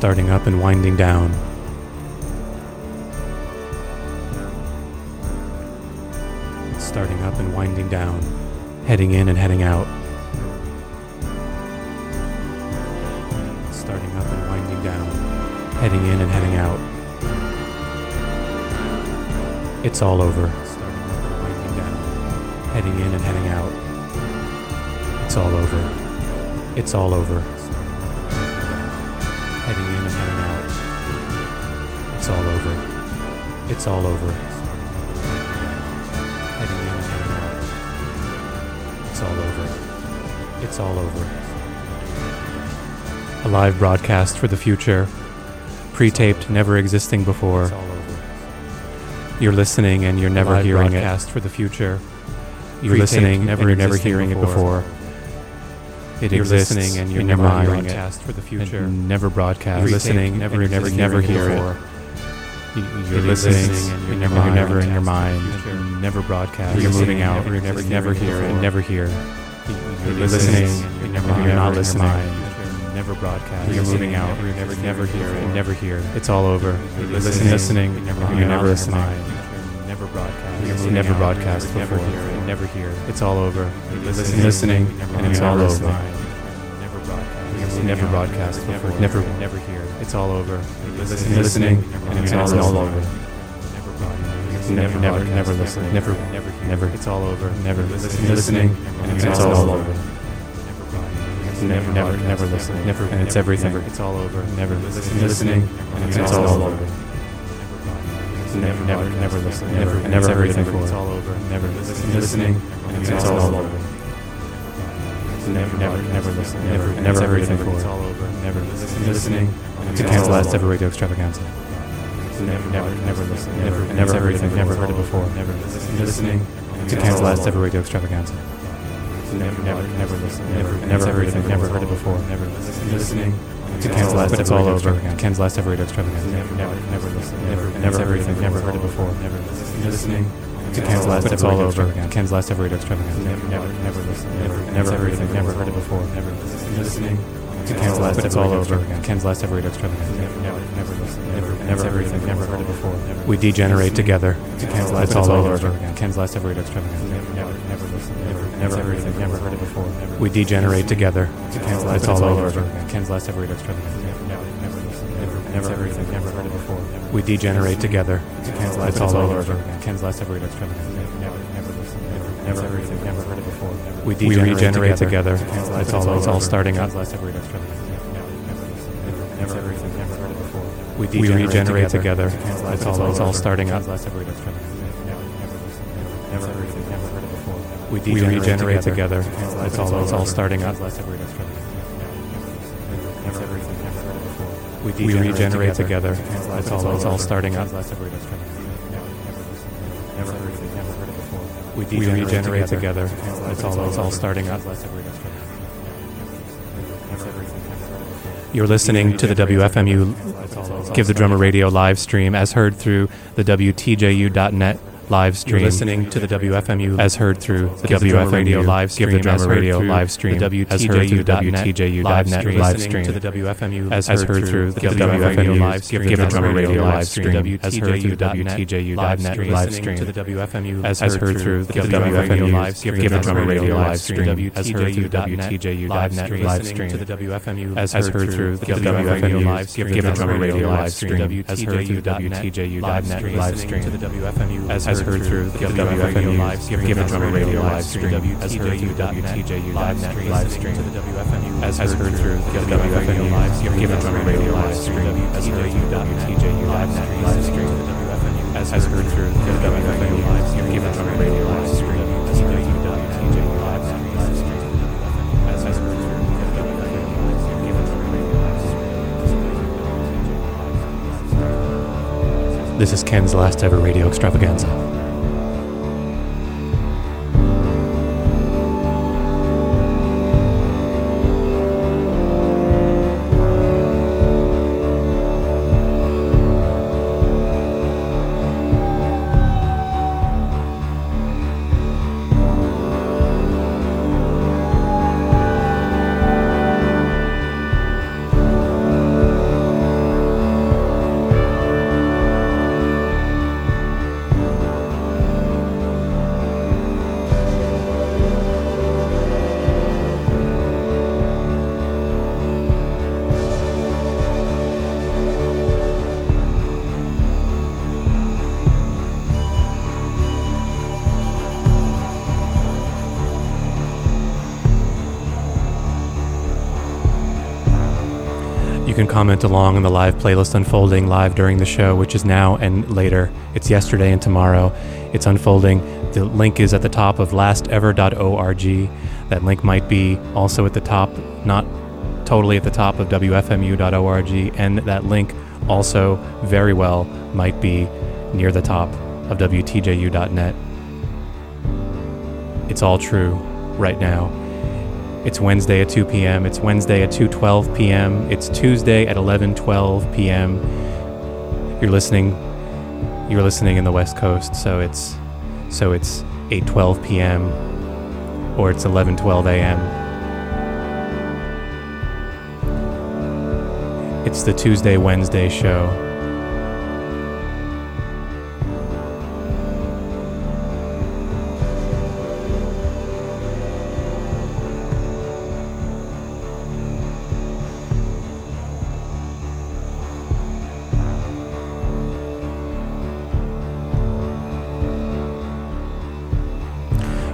starting up and winding down. Starting up and winding down, heading in and heading out. Starting up and winding down, heading in and heading out. It's all over. Starting up and winding down, heading in and heading out. It's all over. It's all over. In and out. It's all over. It's all over. Heading in and out. It's all over. It's all over. A live broadcast for the future. Pre-taped, never existing before. It's all over. You're listening and you're never Live hearing it. broadcast for the future. You're Pre-taped, listening, never and you're never hearing it before. Before. It You're exists listening and you're in never your mind. hearing it. Broadcast for the And future. never broadcast. You're listening, never, and you're never, never never hear it it. You- It You're listening, and you're your never, mind. never in your mind. for the future. and Never broadcast. You're You're moving moving out, out. you're You're never never, never hearing hear it and never hear. You're You're listening, listening, and and you're you're never, never not in your listening. mind. and Never broadcast. You're You're moving moving out, out. you're You're never never, never hear it. and never hear. It's all over. You're You're listening, listening, never, you're you're never not listening. And Never broadcast. Moving never broadcast you're never before. hearing. and Never hear. It's all over. Listening, listening, and it's all over. Never broadcast. You're You moving never broadcast before. never- Never, never hear. It's all over. Listening, and it's all over. Never broadcast. Never, never, never listening. Never, Never, never hear. It's all over. Never listening, and it's all over. Never, never, never listening. Never, and it's everything. It's all over. Never listening, and it's all over. Never, never, never listening. Never, and never heard it everything. before. It's all over. Never listening, and it's all over. Never, never, never listening. Never, never heard it everything. before. It's all over. Never listening, to cancel last ever radio extravaganza. Never, never, never listening. Never, Never, never never heard it. Never heard it before. Never listening to cancel last ever radio extravaganza. Never, never, never listening. Never, Never, never heard it. everything. Never heard it before. Never listening To cancel last But it's all over. Cancel last ever radio extravaganza. Never, never, never listening. Never, Never, never heard everything. it. Never heard it before. Never listening To cancel last But it's all over. Cancel last ever radio extravaganza. Never, never, never listening. Never, Never, never heard it. Never heard it before. Never listening To cancel last But it's all over. Cancel last ever radio extravaganza. Never, never, never. Never, Never, never heard it. Never heard it before. We degenerate together. to cancel last It's all over. Cancel last ever radio extravaganza. Never, never, never listening. Never, Never never, heard it. Never heard it before. Never We degenerate together. It's all over. Cancel last ever radio extravaganza. Never, heard it. Never heard it before. We degenerate together. last It's all over. Cancel last ever radio extravaganza. Never, never, never listening. Never, Never never, everything. everything. Heard it before. We degenerate together. It's all, it's all starting up. Cancel last ever radio extravaganza. Never, Never. Never heard it before. We degenerate together. It's all, it's all starting up. We We regenerate together. together. It's all, it's all starting up. Cancel last ever radio extravaganza. Never everything. Never heard it before. We degenerate together. It's all, it's all starting up. Cancel last ever radio extravaganza. Never everything. Never heard it before. We degenerate together. It's all, it's all starting up. Cancel last ever radio extravaganza. Never everything. Never heard it before. You're listening to the WFMU Give the Drummer Radio live stream as heard through the WTJU.net live stream. You're listening to the WFMU as heard through the Give the Drummer WFMU Radio live stream. Give the stream as Drummer Radio live stream. the as heard through WTJU.net WTJU.net live live stream. stream. to the WFMU as heard through the the WFMU live stream. Give the Drummer Radio live stream as heard through WTJU.net live stream. to the WFMU as heard through the WFMU live stream. Give the Drummer Radio live stream as heard through WTJU.net live stream. to the WFMU as heard through the WFMU live stream. Give the Drummer Radio live stream as heard through WTJU.net live stream. to the WFMU as heard through the WFMU live stream. Give the Drummer Radio live stream as heard through WTJU.net live stream. to the WFMU as heard through the WFMU live stream. Give the Drummer Radio live stream as heard through WTJU.net live stream. to the WFMU as heard through the WFMU live stream. Give the Drummer Radio live stream as heard through WTJU.net live stream. As heard through the WFMU live stream. Give the Drummer Radio live stream. This is Ken's last ever radio extravaganza. Comment along on the live playlist unfolding live during the show, which is now and later. It's yesterday and tomorrow. It's unfolding. The link is at the top of lastever.org. That link might be also at the top, not totally at the top of WFMU.org, and that link also very well might be near the top of WTJU.net. It's all true right now. It's Wednesday at 2 p.m. It's Wednesday at 2:12 p.m. It's Tuesday at 11:12 p.m. You're listening you're listening in the West Coast, so it's so it's 8:12 p.m. or it's 11:12 a.m. It's the Tuesday Wednesday show.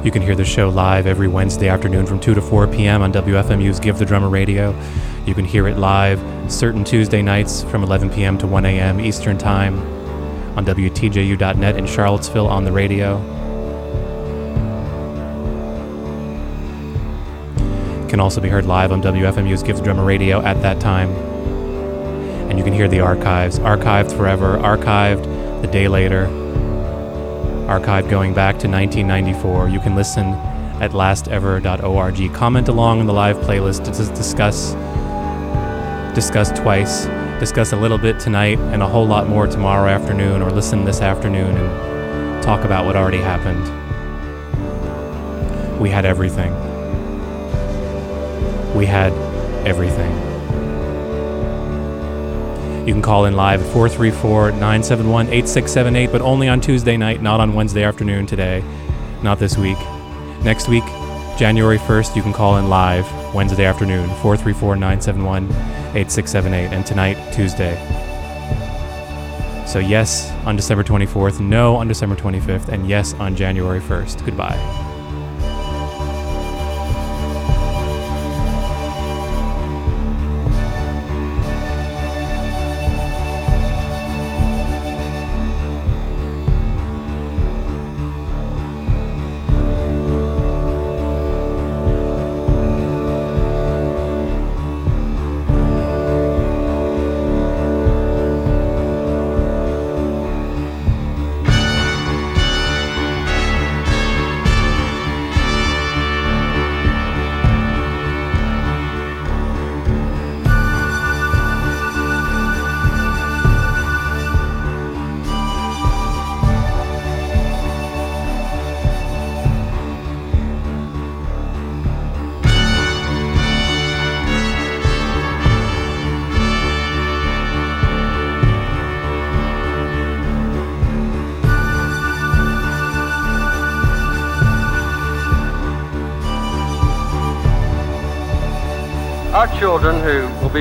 You can hear the show live every Wednesday afternoon from 2 to 4 p.m. on WFMU's Give the Drummer Radio. You can hear it live certain Tuesday nights from 11 p.m. to 1 a.m. Eastern Time on WTJU.net in Charlottesville on the radio. Can also be heard live on WFMU's Give the Drummer Radio at that time. And you can hear the archives, archived forever, archived the day later, archived going back to 1994. You can listen at lastever.org. Comment along in the live playlist to discuss discuss twice, discuss a little bit tonight and a whole lot more tomorrow afternoon or listen this afternoon and talk about what already happened. We had everything. We had everything. You can call in live at 434 971 8678, but only on Tuesday night, not on Wednesday afternoon today, not this week. Next week, January 1st, you can call in live Wednesday afternoon, 434 971 8678, and tonight, Tuesday. So, yes on December 24th, no on December 25th, and yes on January 1st. Goodbye.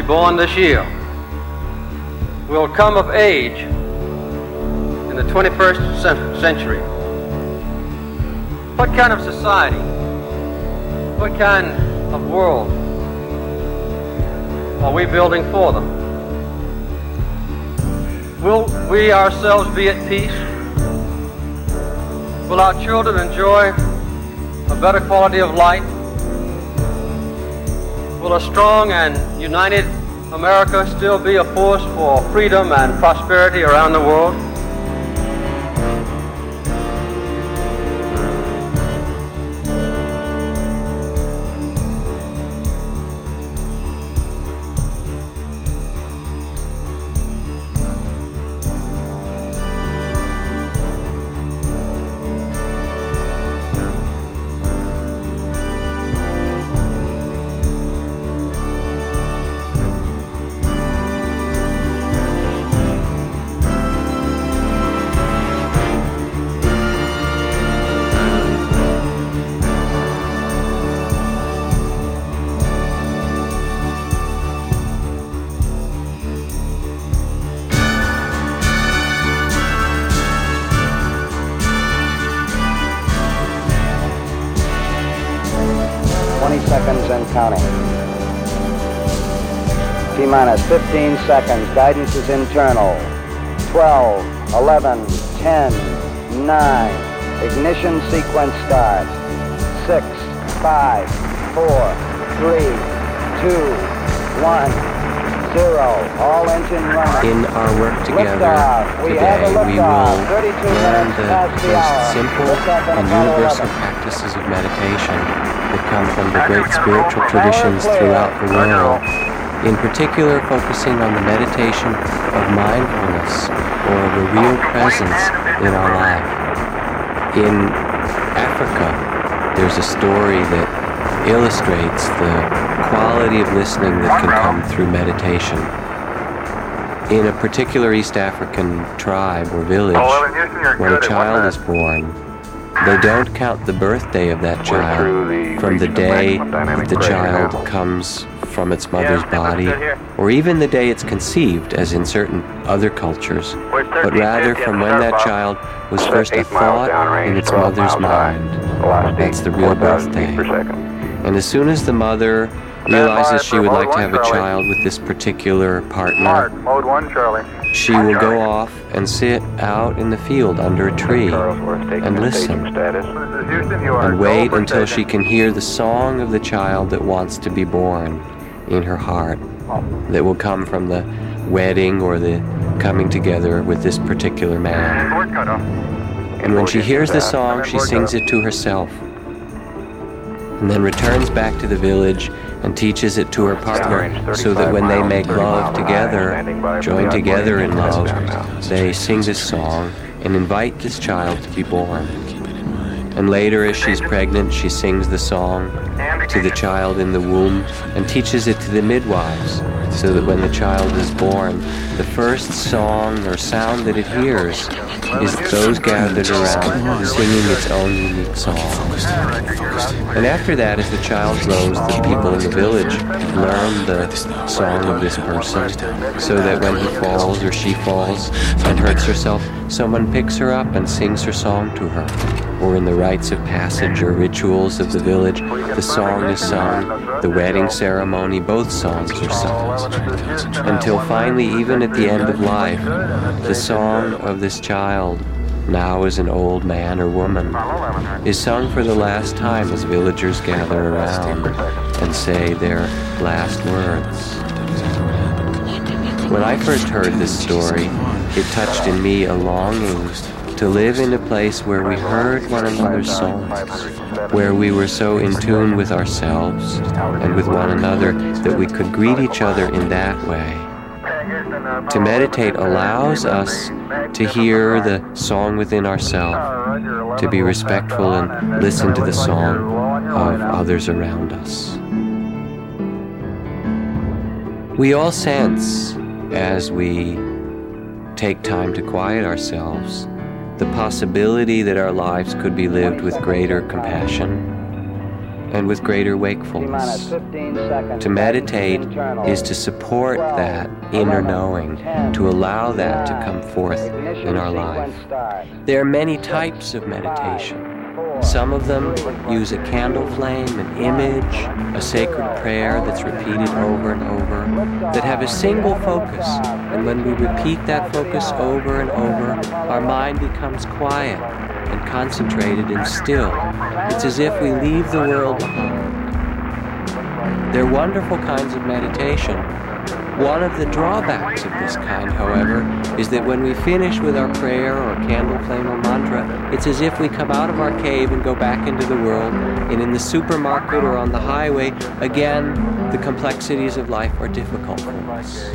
Born this year will come of age in the 21st century. What kind of society, what kind of world are we building for them? Will we ourselves be at peace? Will our children enjoy a better quality of life? Will a strong and united America still be a force for freedom and prosperity around the world? 15 seconds. Guidance is internal. 12, 11, 10, 9. Ignition sequence starts. 6, 5, 4, 3, 2, 1 zero. All engine running. In our work together we today, we will learn the most simple and universal practices of meditation that come from the great spiritual traditions throughout the world. In particular, focusing on the meditation of mindfulness or the real presence in our life. In Africa, there's a story that illustrates the quality of listening that can come through meditation. In a particular East African tribe or village, when a child is born, they don't count the birthday of that child from the day that the child comes from its mother's body, or even the day it's conceived, as in certain other cultures, but rather from when that child was first a thought in its mother's mind. That's the real birthday. And as soon as the mother realizes she would like to have a child with this particular partner, she will go off and sit out in the field under a tree and listen. and wait until she can hear the song of the child that wants to be born in her heart that will come from the wedding or the coming together with this particular man. And when she hears the song, she sings it to herself and then returns back to the village and teaches it to her partner so that when they make love together, join together in love, they sing this song and invite this child to be born. And later, as she's pregnant, she sings the song to the child in the womb and teaches it to the midwives so that when the child is born, the first song or sound that it hears is those gathered around singing its own unique song. And after that, as the child grows, the people in the village learn the song of this person so that when he falls or she falls and hurts herself, someone picks her up and sings her song to her. Or in the rites of passage or rituals of the village, the song is sung, the wedding ceremony, both songs are sung. Until finally, even at the end of life, the song of this child, now as an old man or woman, is sung for the last time as villagers gather around and say their last words. When I first heard this story, it touched in me a longing to live in a place where we heard one another's songs, where we were so in tune with ourselves and with one another that we could greet each other in that way. To meditate allows us to hear the song within ourselves, to be respectful and listen to the song of others around us. We all sense as we take time to quiet ourselves the possibility that our lives could be lived with greater compassion and with greater wakefulness. To meditate is to support that inner knowing, to allow that to come forth in our life. There are many types of meditation. Some of them use a candle flame, an image, a sacred prayer that's repeated over and over, that have a single focus. And when we repeat that focus over and over, our mind becomes quiet and concentrated and still. It's as if we leave the world behind. They're wonderful kinds of meditation, one of the drawbacks of this kind, however, is that when we finish with our prayer or candle flame or mantra, it's as if we come out of our cave and go back into the world, and in the supermarket or on the highway, again, the complexities of life are difficult for us.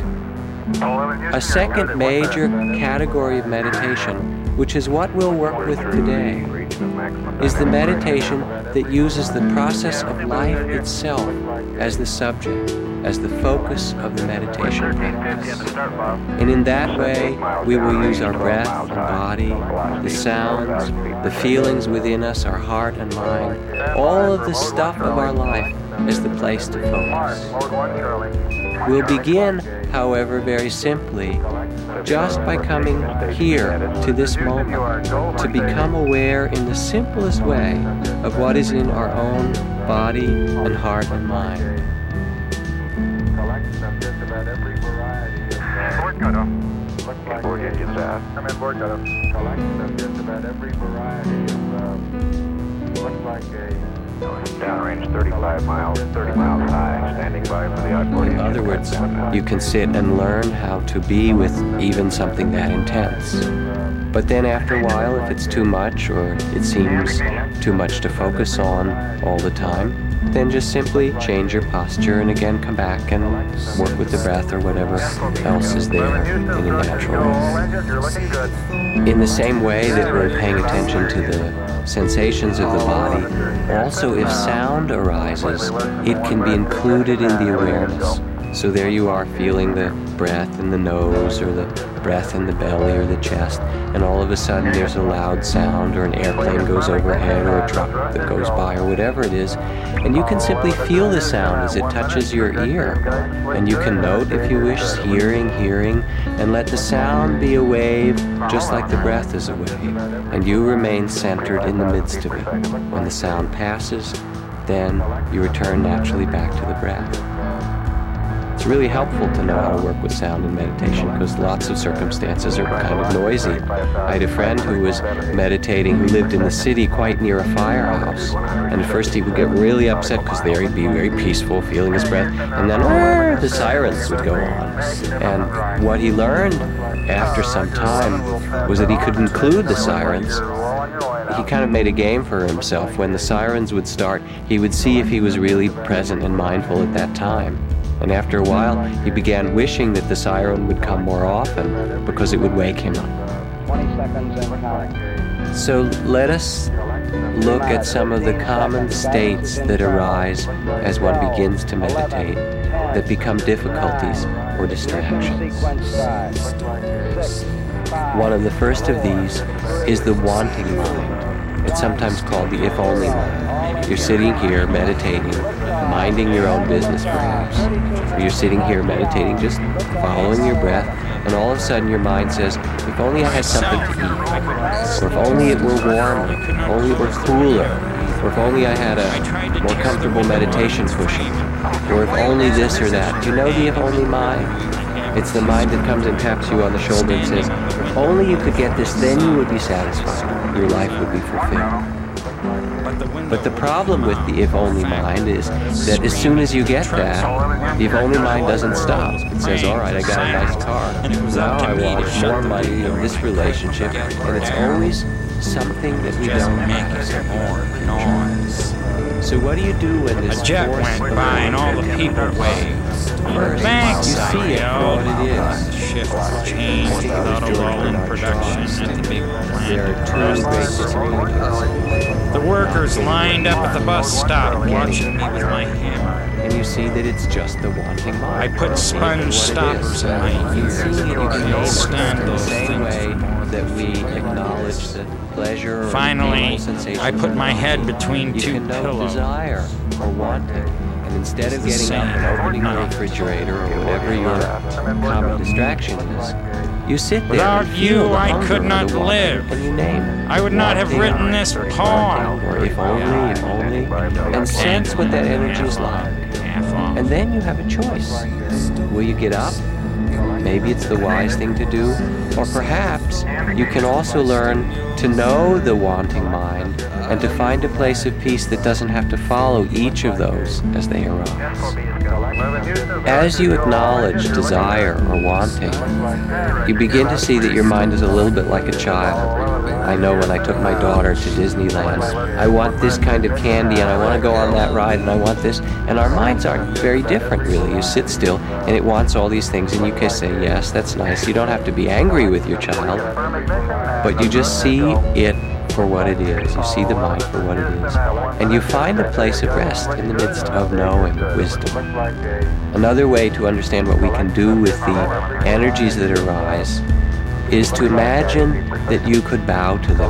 A second major category of meditation, which is what we'll work with today, is the meditation that uses the process of life itself as the subject as the focus of the meditation practice. And in that way, we will use our breath and body, the sounds, the feelings within us, our heart and mind, all of the stuff of our life as the place to focus. We'll begin, however, very simply, just by coming here to this moment, to become aware in the simplest way of what is in our own body and heart and mind. Uh, looks like a downrange 35 miles, 30 miles high, standing by for the outboard In other words, you can sit and learn how to be with even something that intense. But then after a while, if it's too much or it seems too much to focus on all the time, then just simply change your posture and again come back and work with the breath or whatever else is there in a natural way. In the same way that we're paying attention to the sensations of the body, also if sound arises, it can be included in the awareness. So there you are feeling the breath in the nose or the breath in the belly or the chest, and all of a sudden there's a loud sound or an airplane goes overhead or a truck that goes by or whatever it is, and you can simply feel the sound as it touches your ear. And you can note, if you wish, hearing, hearing, and let the sound be a wave just like the breath is a wave, and you remain centered in the midst of it. When the sound passes, then you return naturally back to the breath. It's really helpful to know how to work with sound in meditation because lots of circumstances are kind of noisy. I had a friend who was meditating who lived in the city quite near a firehouse. And at first he would get really upset because there he'd be very peaceful, feeling his breath. And then the sirens would go on. And what he learned after some time was that he could include the sirens he kind of made a game for himself. When the sirens would start, he would see if he was really present and mindful at that time. And after a while, he began wishing that the siren would come more often because it would wake him up. 20 seconds and counting. So let us look at some of the common states that arise as one begins to meditate that become difficulties or distractions. One of the first of these is the wanting mind. It's sometimes called the if only mind. You're sitting here meditating minding your own business perhaps. Or you're sitting here meditating, just following your breath, and all of a sudden your mind says, if only I had something to eat, or if only it were warmer, if only it were cooler, or if only I had a more comfortable meditation cushion, or if only this or that. Do you know the if only mind? It's the mind that comes and taps you on the shoulder and says, if only you could get this, then you would be satisfied. Your life would be fulfilled. But the problem with the if only mind is that as soon as you get that, the if only mind doesn't stop. It says, all right, I got a nice car. Now I want more money in this relationship. And it's always something that we don't have. So what do you do when this a jet went by and all the people waved? First, you see it for what it uh, is. Shift change without a lull in production at the big plant. There are two great disappointments. The workers lined up at the bus stop watching me with my hammer. And you see that it's just the wanting mind. I put sponge stoppers in my ears. You can Can't stand in the those same things. way that we acknowledge the pleasure Finally, I put my head between two can pillows. desire or wanting. And instead of getting up and opening the night. refrigerator or whatever your common distraction is, you sit there. Without you, I could not live. And you name. I would not have written this poem. Or if only, if only. And sense what that energy is like. And then you have a choice. Will you get up? Maybe it's the wise thing to do. Or perhaps you can also learn to know the wanting mind and to find a place of peace that doesn't have to follow each of those as they arise. As you acknowledge desire or wanting, you begin to see that your mind is a little bit like a child. I know when I took my daughter to Disneyland, I want this kind of candy and I want to go on that ride and I want this. And our minds aren't very different, really. You sit still and it wants all these things and you can say, yes, that's nice. You don't have to be angry with your child, but you just see it for what it is. You see the mind for what it is. And you find a place of rest in the midst of knowing, wisdom. Another way to understand what we can do with the energies that arise is to imagine that you could bow to them.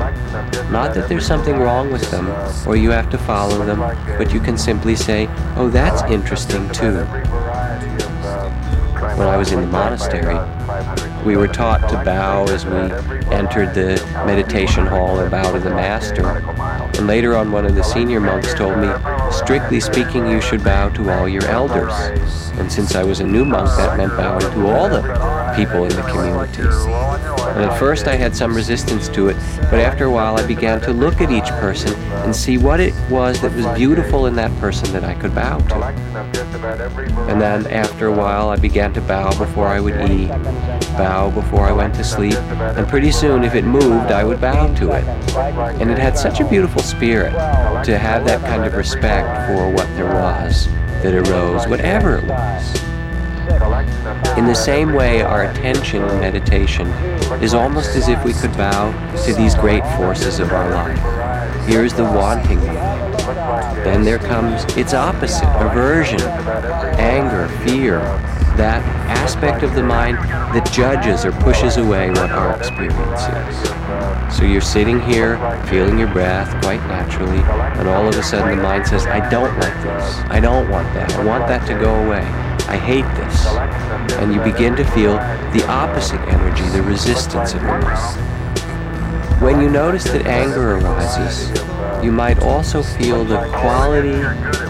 Not that there's something wrong with them or you have to follow them, but you can simply say, oh, that's interesting too. When I was in the monastery, we were taught to bow as we entered the meditation hall or bow to the master. And later on, one of the senior monks told me, strictly speaking, you should bow to all your elders. And since I was a new monk, that meant bowing to all the people in the community. And at first I had some resistance to it, but after a while I began to look at each person and see what it was that was beautiful in that person that I could bow to. And then after a while I began to bow before I would eat, bow before I went to sleep, and pretty soon if it moved I would bow to it. And it had such a beautiful spirit to have that kind of respect for what there was that arose, whatever it was. In the same way, our attention in meditation is almost as if we could bow to these great forces of our life. Here's the wanting one. Then there comes its opposite, aversion, anger, fear, that aspect of the mind that judges or pushes away what our experience is. So you're sitting here, feeling your breath quite naturally, and all of a sudden the mind says, I don't like this. I don't want that. I want that to go away. I hate this. And you begin to feel the opposite energy, the resistance of mind. When you notice that anger arises, you might also feel the quality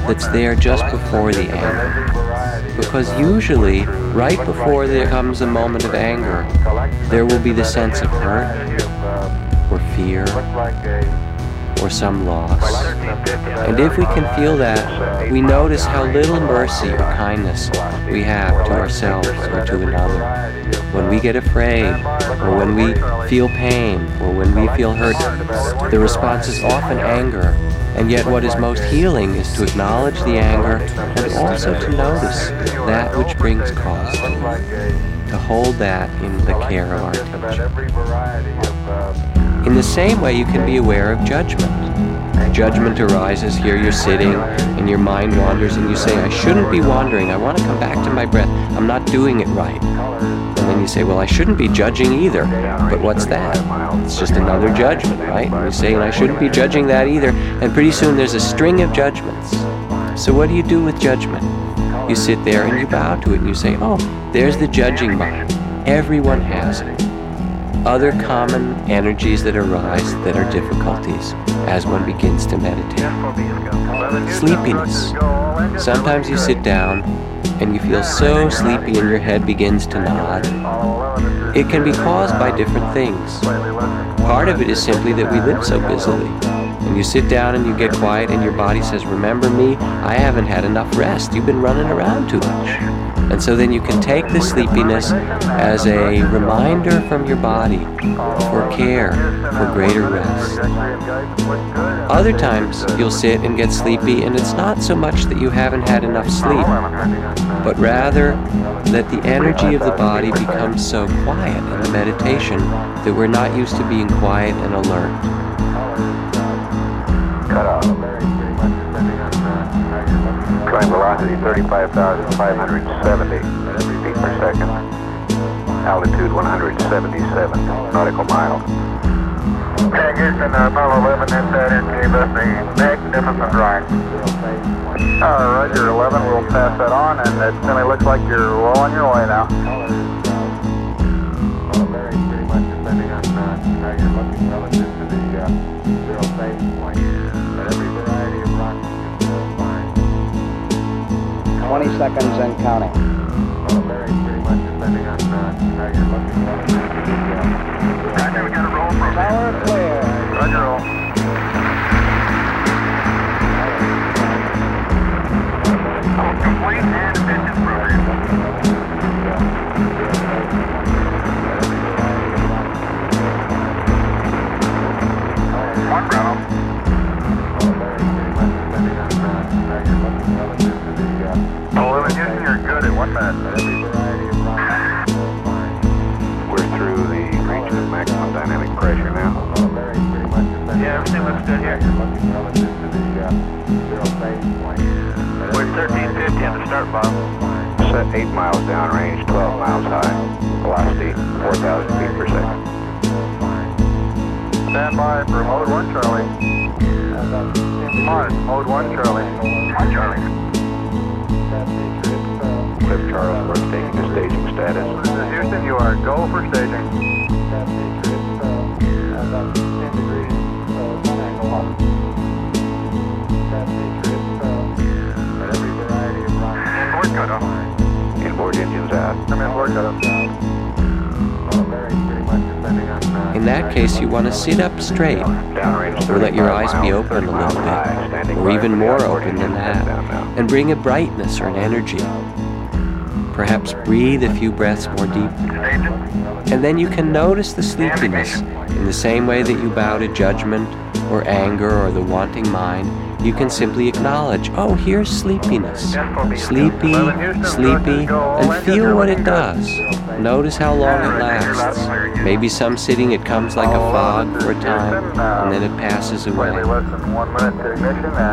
that's there just before the anger. Because usually, right before there comes a moment of anger, there will be the sense of hurt or fear or some loss. And if we can feel that, we notice how little mercy or kindness we have to ourselves or to another. When we get afraid, or when we feel pain, or when we feel hurt, the response is often anger. And yet, what is most healing is to acknowledge the anger and also to notice that which brings cause to to hold that in the care of our attention. In the same way, you can be aware of judgment. Judgment arises here, you're sitting, and your mind wanders, and you say, I shouldn't be wandering. I want to come back to my breath. I'm not doing it right. You say, Well, I shouldn't be judging either. But what's that? It's just another judgment, right? And you say, And I shouldn't be judging that either. And pretty soon there's a string of judgments. So, what do you do with judgment? You sit there and you bow to it, and you say, Oh, there's the judging mind. Everyone has it other common energies that arise that are difficulties as one begins to meditate. Sleepiness. Sometimes you sit down and you feel so sleepy and your head begins to nod. It can be caused by different things. Part of it is simply that we live so busily. And you sit down and you get quiet and your body says, Remember me? I haven't had enough rest. You've been running around too much. And so then you can take the sleepiness as a reminder from your body for care, for greater rest. Other times you'll sit and get sleepy, and it's not so much that you haven't had enough sleep, but rather that the energy of the body becomes so quiet in the meditation that we're not used to being quiet and alert. Cut. Climb velocity 35,570 feet per second. Altitude 177 nautical miles. Okay, Houston, uh, Apollo 11 hit that and gave us a magnificent ride. Uh, Roger 11, we'll pass that on, and it certainly looks like you're well on your way now. Well, very pretty much depending on uh, how you're looking relative to the uh, 20 seconds and counting. Pretty much on uh, you're looking uh, Roger, we got a roll Power clear. Roger, roll. Complete and efficient program. You're good at one minute. We're through the region of maximum dynamic pressure now. Yeah, everything looks good here. We're 1350 on the start bomb. Set 8 miles downrange, 12 miles high. Velocity 4,000 feet per second. Stand by for mode one, Charlie. Mark, mode one, Charlie. One, Charlie. Cliff Charles, we're taking to staging status. This is Houston, you are go for staging. Inboard cutoff. Inboard engines out. Come in, board cutoff. In that case, you want to sit up straight, or let your eyes be open a little bit, or even more open than that, and bring a brightness or an energy. Perhaps breathe a few breaths more deeply. And then you can notice the sleepiness in the same way that you bow to judgment or anger or the wanting mind. You can simply acknowledge, oh, here's sleepiness. Sleepy, sleepy, and feel what it does. Notice how long it lasts. Maybe some sitting it comes like a fog for a time, and then it passes away.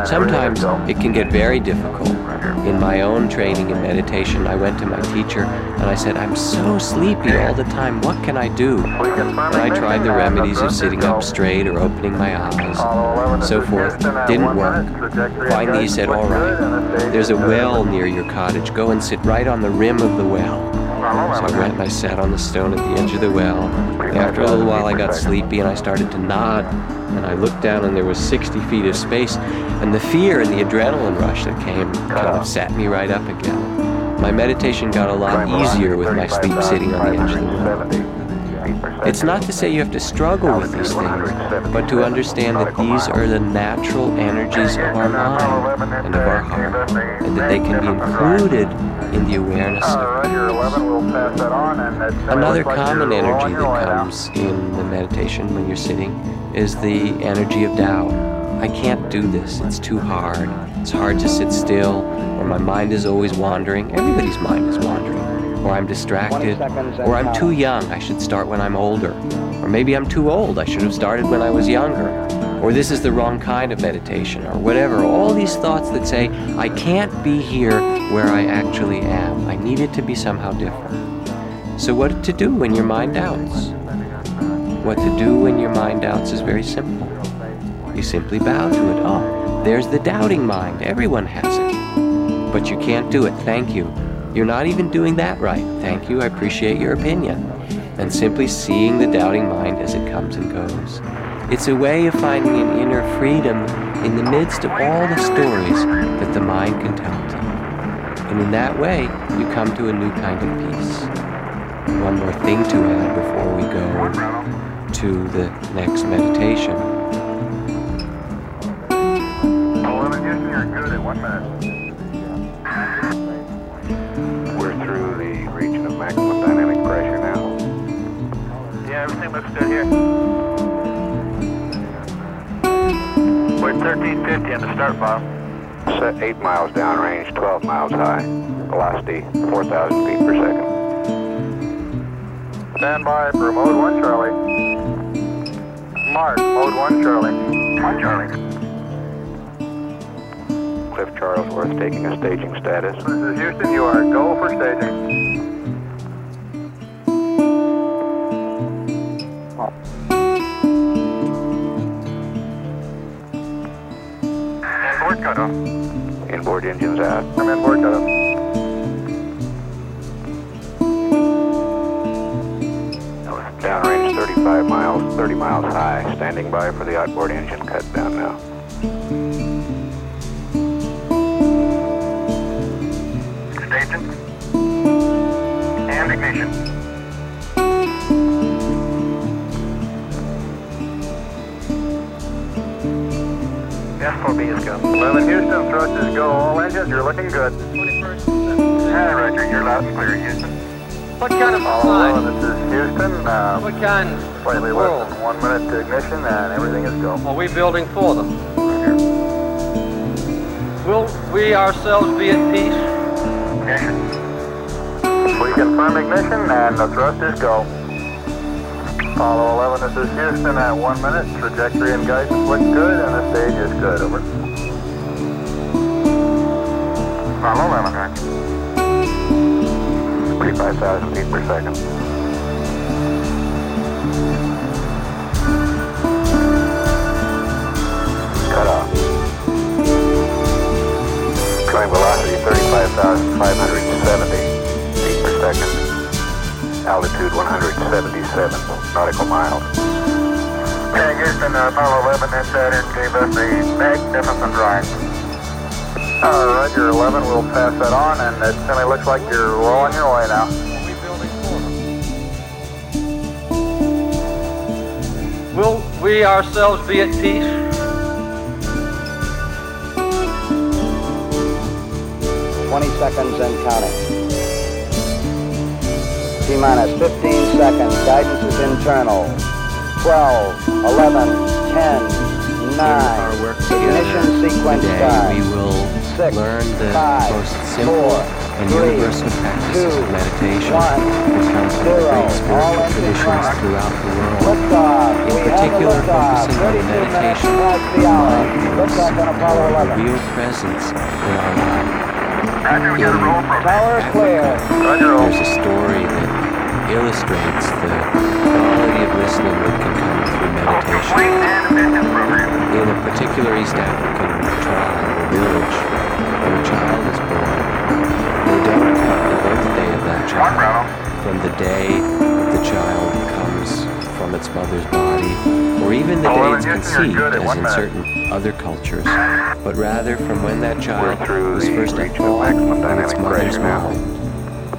Sometimes it can get very difficult. In my own training in meditation, I went to my teacher and I said, I'm so sleepy all the time. What can I do? And I tried the remedies of sitting up straight or opening my eyes, so forth. Didn't work. Finally, he said, All right, there's a well near your cottage. Go and sit right on the rim of the well. So I went and I sat on the stone at the edge of the well. After a little while, I got sleepy and I started to nod. And I looked down and there was 60 feet of space. And the fear and the adrenaline rush that came kind of uh-huh. sat me right up again. My meditation got a lot easier with my sleep sitting on the edge of the well. It's not to say you have to struggle with these things, but to understand that these are the natural energies of our mind and of our heart, and that they can be included in the awareness of these. Another common energy that comes in the meditation when you're sitting is the energy of doubt. I can't do this, it's too hard. It's hard to sit still, or my mind is always wandering. Everybody's mind is wandering or I'm distracted, or I'm too young, I should start when I'm older, or maybe I'm too old, I should have started when I was younger, or this is the wrong kind of meditation, or whatever. All these thoughts that say, I can't be here where I actually am. I need it to be somehow different. So, what to do when your mind doubts? What to do when your mind doubts is very simple. You simply bow to it. Oh, there's the doubting mind. Everyone has it. But you can't do it. Thank you. You're not even doing that right. Thank you, I appreciate your opinion. And simply seeing the doubting mind as it comes and goes. It's a way of finding an inner freedom in the midst of all the stories that the mind can tell to you. And in that way, you come to a new kind of peace. One more thing to add before we go to the next meditation. Here. We're 1350 on the start bar. Set 8 miles downrange, 12 miles high. Velocity 4,000 feet per second. Stand by for mode 1 Charlie. Mark, mode 1 Charlie. 1 Charlie. Cliff Charlesworth taking a staging status. This is Houston, you are go for staging. Inboard engines out. I'm inboard cutoff. Downrange 35 miles, 30 miles high. Standing by for the outboard engine cut down now. Station. And ignition. S4B is go. 11 Houston, thrust is go. All engines, you're looking good. 21st. Hey, Roger, you're loud and clear, Houston. What kind of All design? this is Houston. Uh, What kind slightly less than one minute to ignition, and everything is go. are we building for them? Will we ourselves be at peace? Ignition. We confirm ignition, and the thrust is go. Apollo 11, this is Houston at one minute. Trajectory and guidance look good, and the stage is good. Over. Apollo 11, right. 35,000 feet per second. Cut off. Showing velocity 35,570 feet per second. Altitude 177 nautical miles. Okay, Houston, uh, Apollo 11 inside and gave us a magnificent ride. Uh, Roger 11, we'll pass that on, and it certainly looks like you're well on your way now. Are we building for them? Will we ourselves be at peace? Twenty seconds and counting. T minus 15 seconds. Guidance is internal. 12, 11, 10, 9. Ignition sequence today, start. we will Six, learn the five, most simple four, and three, universal practices two, of meditation one, that come from the zero. great All spiritual traditions throughout the world. In we particular, focusing on 32 meditation, the mindfulness, Apollo 11. real presence in our life. Roger, we got a roll program. Tower clear. Roger. There's a story illustrates the quality of listening that can come through meditation. Complete and emission program. In a particular East African tribe or village, when a child is born, they don't count the birthday of that child from the day that the child comes from its mother's body, or even the day it's conceived, as in certain other cultures, but rather from when that child was first born in its mother's mind.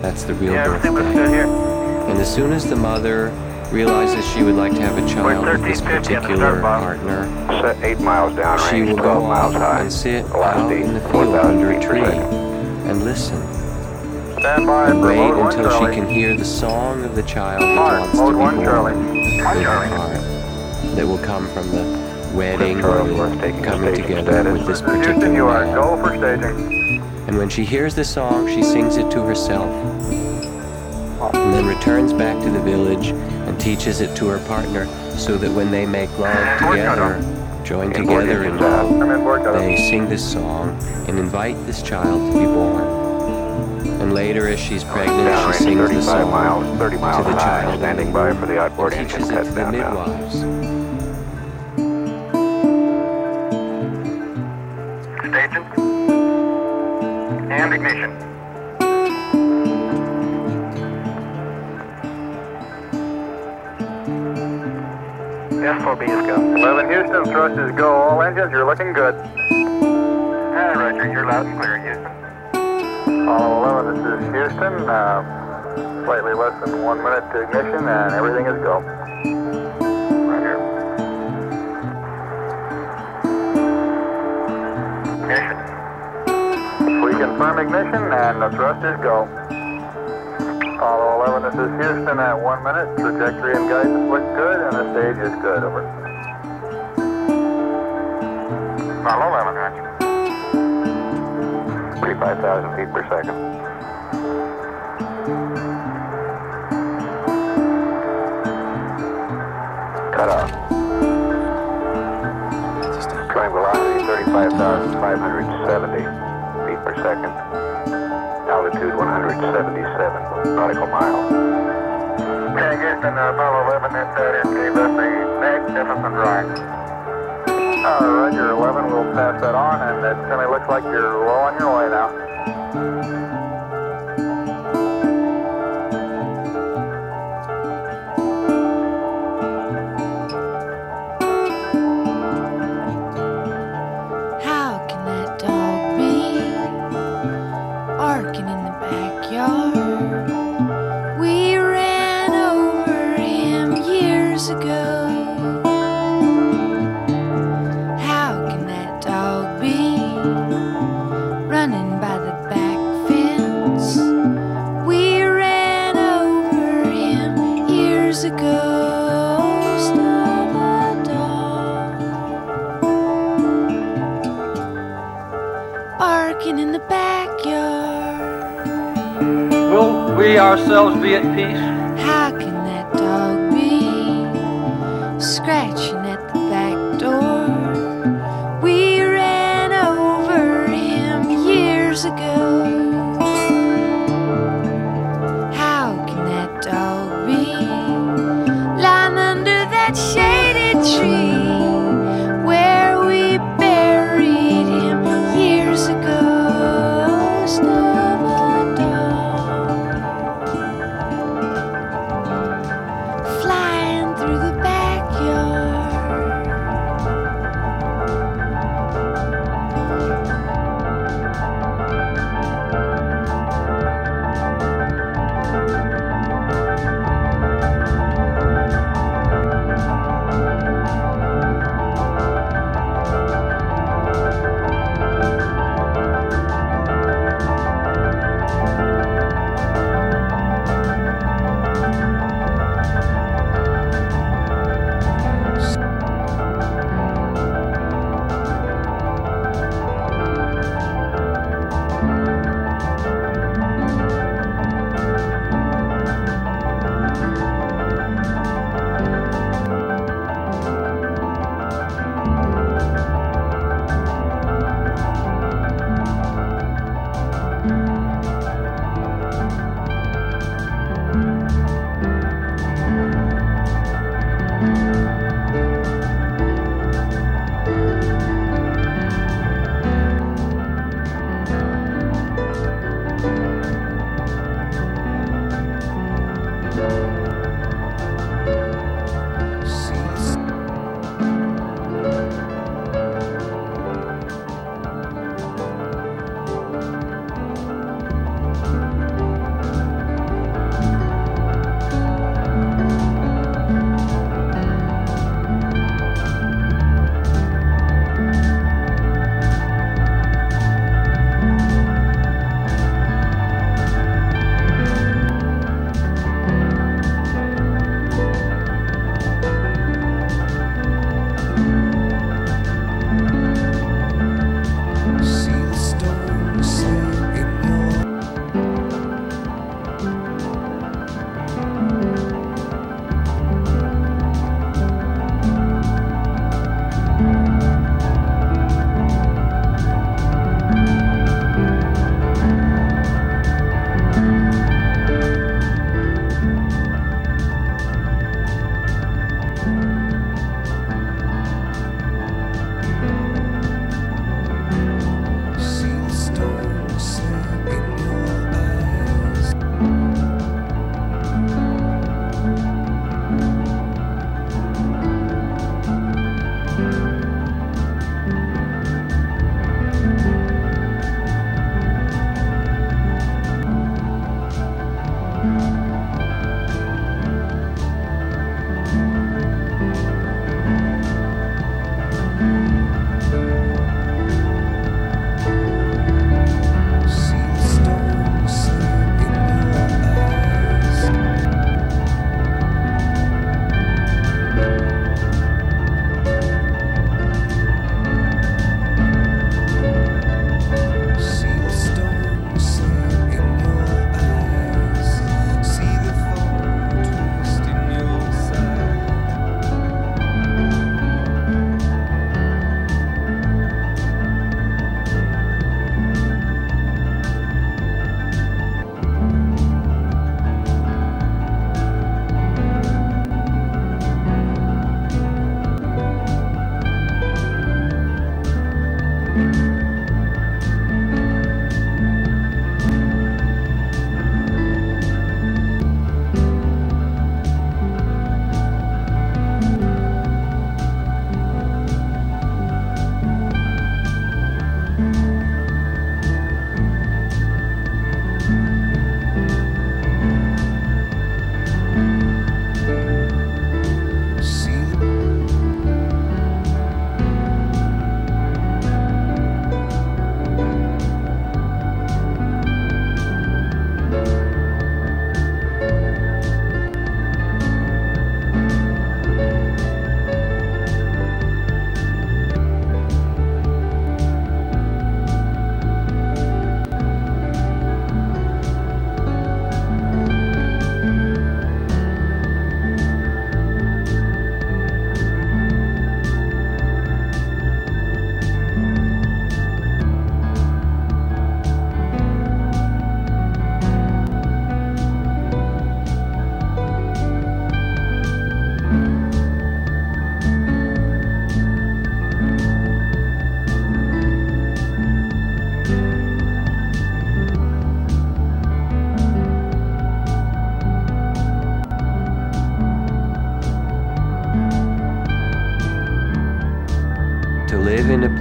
That's the real Yeah, birthday. And as soon as the mother realizes she would like to have a child with this 1350 on the particular partner, Set 8 miles down she will go 12 miles high. and sit out in the field under a tree and listen Stand by and wait mode 1 until she can hear the song of the child that Mark, wants to be 1 born in her heart. That will come from the wedding or coming together with this particular man. And when she hears the song, she sings it to herself. And then returns back to the village and teaches it to her partner so that when they make love together, join together in love, I'm inboard, got they sing this song and invite this child to be born. And later, as she's pregnant, she sings the song miles, 30 miles to the child Standing by for the outboard and teaches it to the midwives. Staging. And ignition. S4B is go. 11 Houston, thrust is go. All engines, you're looking good. Hi, Roger, you're loud and clear, Houston. Apollo 11, this is Houston. Uh, slightly less than one minute to ignition, and everything is go. Roger. Ignition. We confirm ignition and the thrust is go. Apollo 11, this is Houston at one minute. Trajectory and guidance look good and the stage is good. Over. Apollo 11, roger. 35,000 feet per second. Cut off. Current velocity 35,570 feet per second. Altitude 177 nautical miles. Okay, Houston, Apollo 11, that's that in gave us the magnificent ride. Uh, Roger, 11, we'll pass that on, and it certainly looks like you're well on your we ourselves be at peace?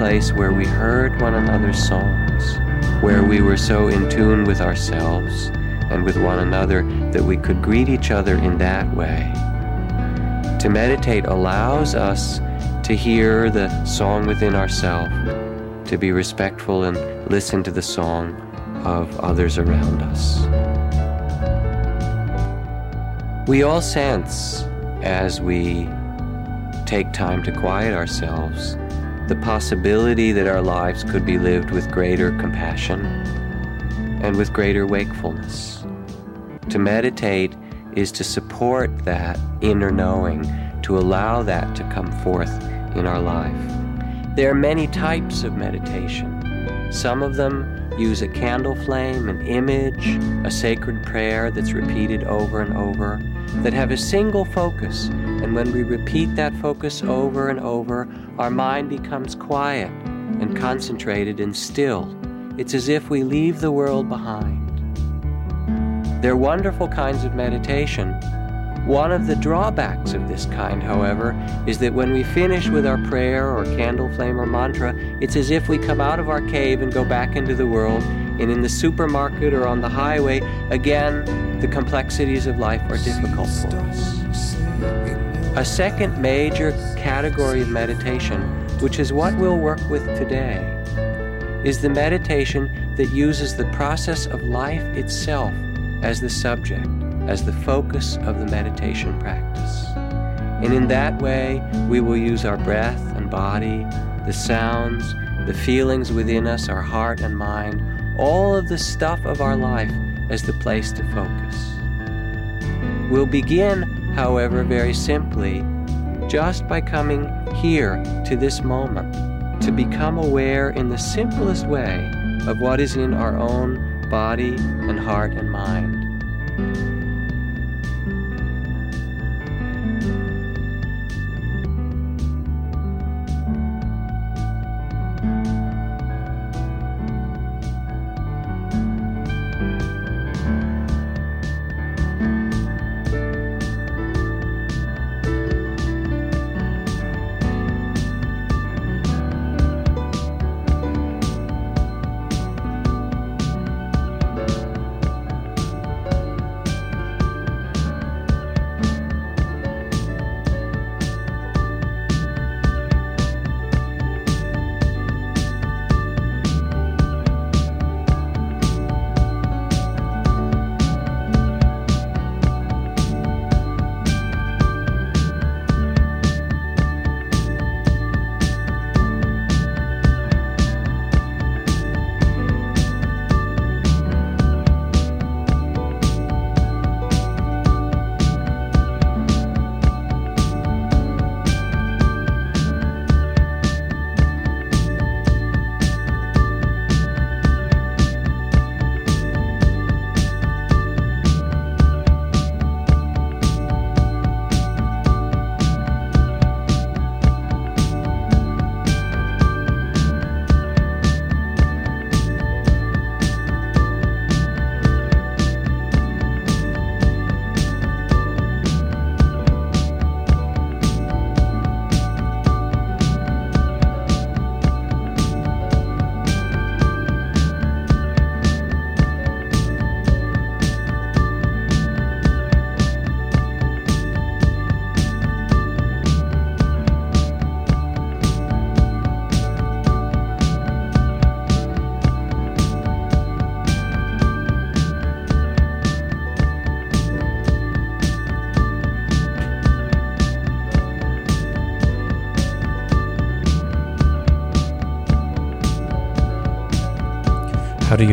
Place where we heard one another's songs, where we were so in tune with ourselves and with one another that we could greet each other in that way. To meditate allows us to hear the song within ourselves, to be respectful and listen to the song of others around us. We all sense as we take time to quiet ourselves the possibility that our lives could be lived with greater compassion and with greater wakefulness. To meditate is to support that inner knowing, to allow that to come forth in our life. There are many types of meditation. Some of them use a candle flame, an image, a sacred prayer that's repeated over and over, that have a single focus. And when we repeat that focus over and over, our mind becomes quiet and concentrated and still. It's as if we leave the world behind. They're wonderful kinds of meditation. One of the drawbacks of this kind, however, is that when we finish with our prayer or candle flame or mantra, it's as if we come out of our cave and go back into the world, and in the supermarket or on the highway, again, the complexities of life are difficult for us. A second major category of meditation, which is what we'll work with today, is the meditation that uses the process of life itself as the subject, as the focus of the meditation practice. And in that way, we will use our breath and body, the sounds, the feelings within us, our heart and mind, all of the stuff of our life as the place to focus. We'll begin, however, very simply, just by coming here to this moment, to become aware in the simplest way of what is in our own body and heart and mind.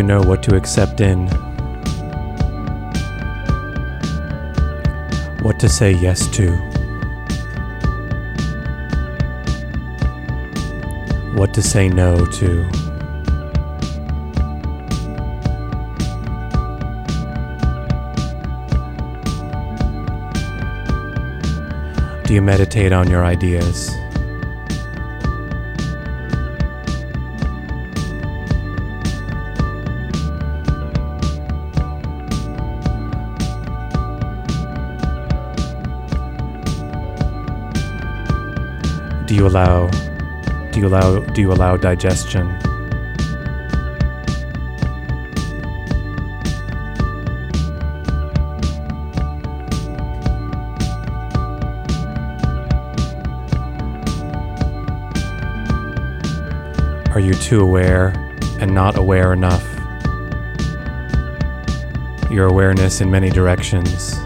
Know what to accept in? What to say yes to? What to say no to? Do you meditate on your ideas? Do you allow Do you allow do you allow digestion? Are you too aware and not aware enough? Your awareness in many directions.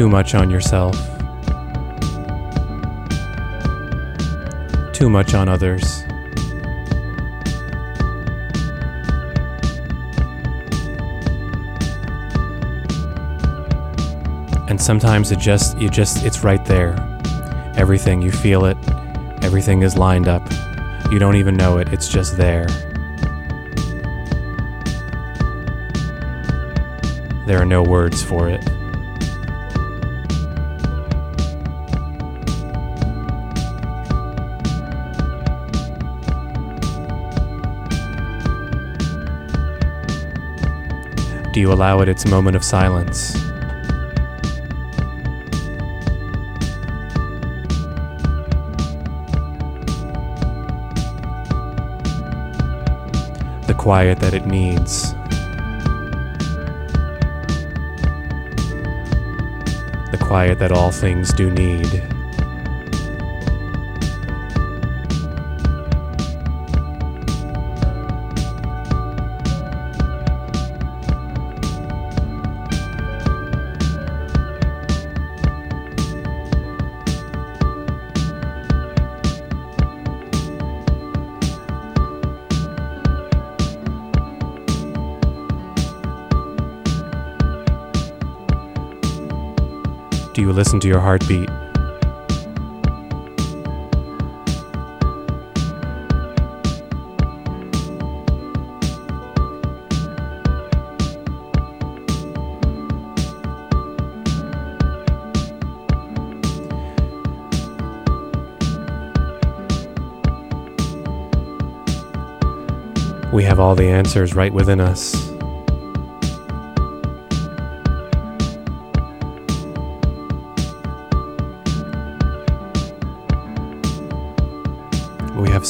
Too much on yourself. Too much on others. And sometimes it just, you just, it's right there. Everything, you feel it. Everything is lined up. You don't even know it, it's just there. There are no words for it. You allow it its moment of silence? The quiet that it needs. The quiet that all things do need. Listen to your heartbeat? We have all the answers right within us.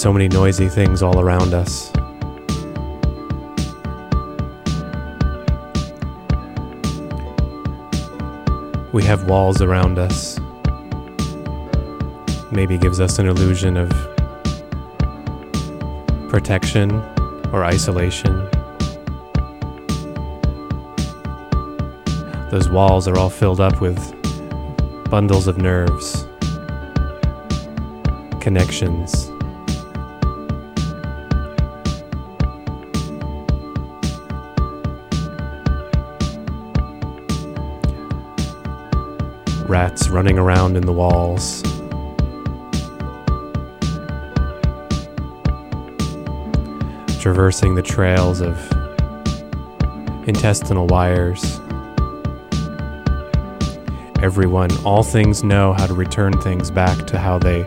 So many noisy things all around us. We have walls around us. Maybe gives us an illusion of protection or isolation. Those walls are all filled up with bundles of nerves, connections. In the walls. Traversing the trails of intestinal wires. Everyone, all things know how to return things back to how they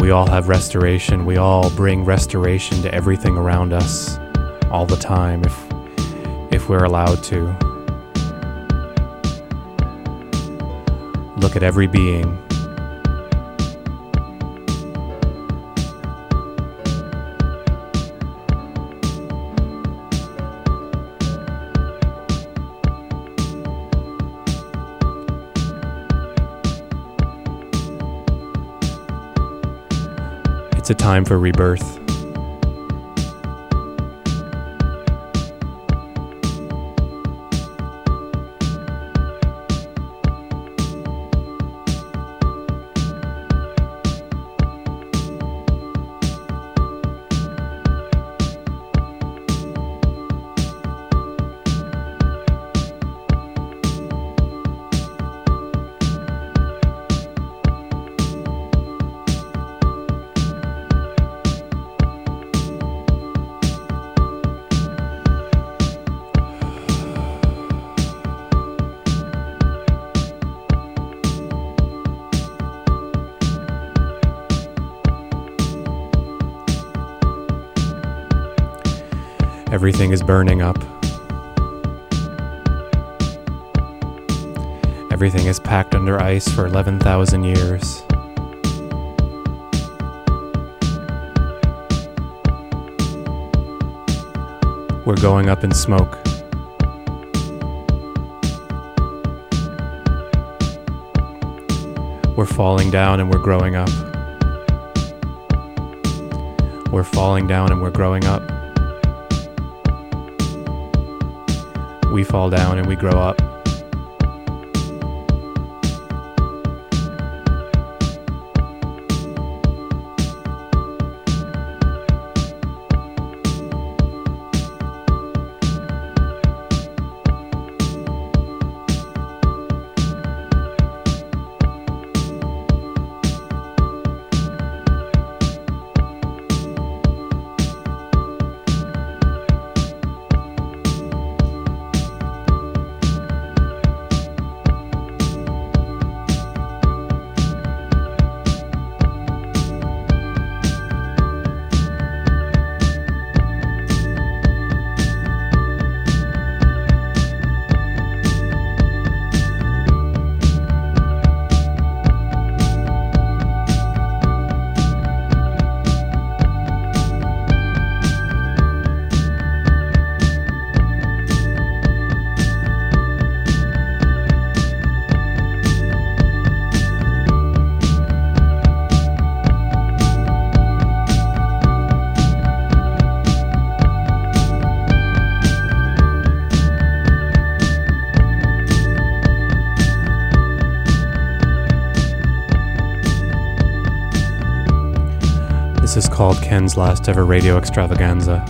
We all have restoration. We all bring restoration to everything around us all the time if if we're allowed to. Look at every being. It's a time for rebirth. Everything is burning up. Everything is packed under ice for 11,000 years. We're going up in smoke. We're falling down and we're growing up. We're falling down and we're growing up. We fall down and we grow up. Last ever radio extravaganza.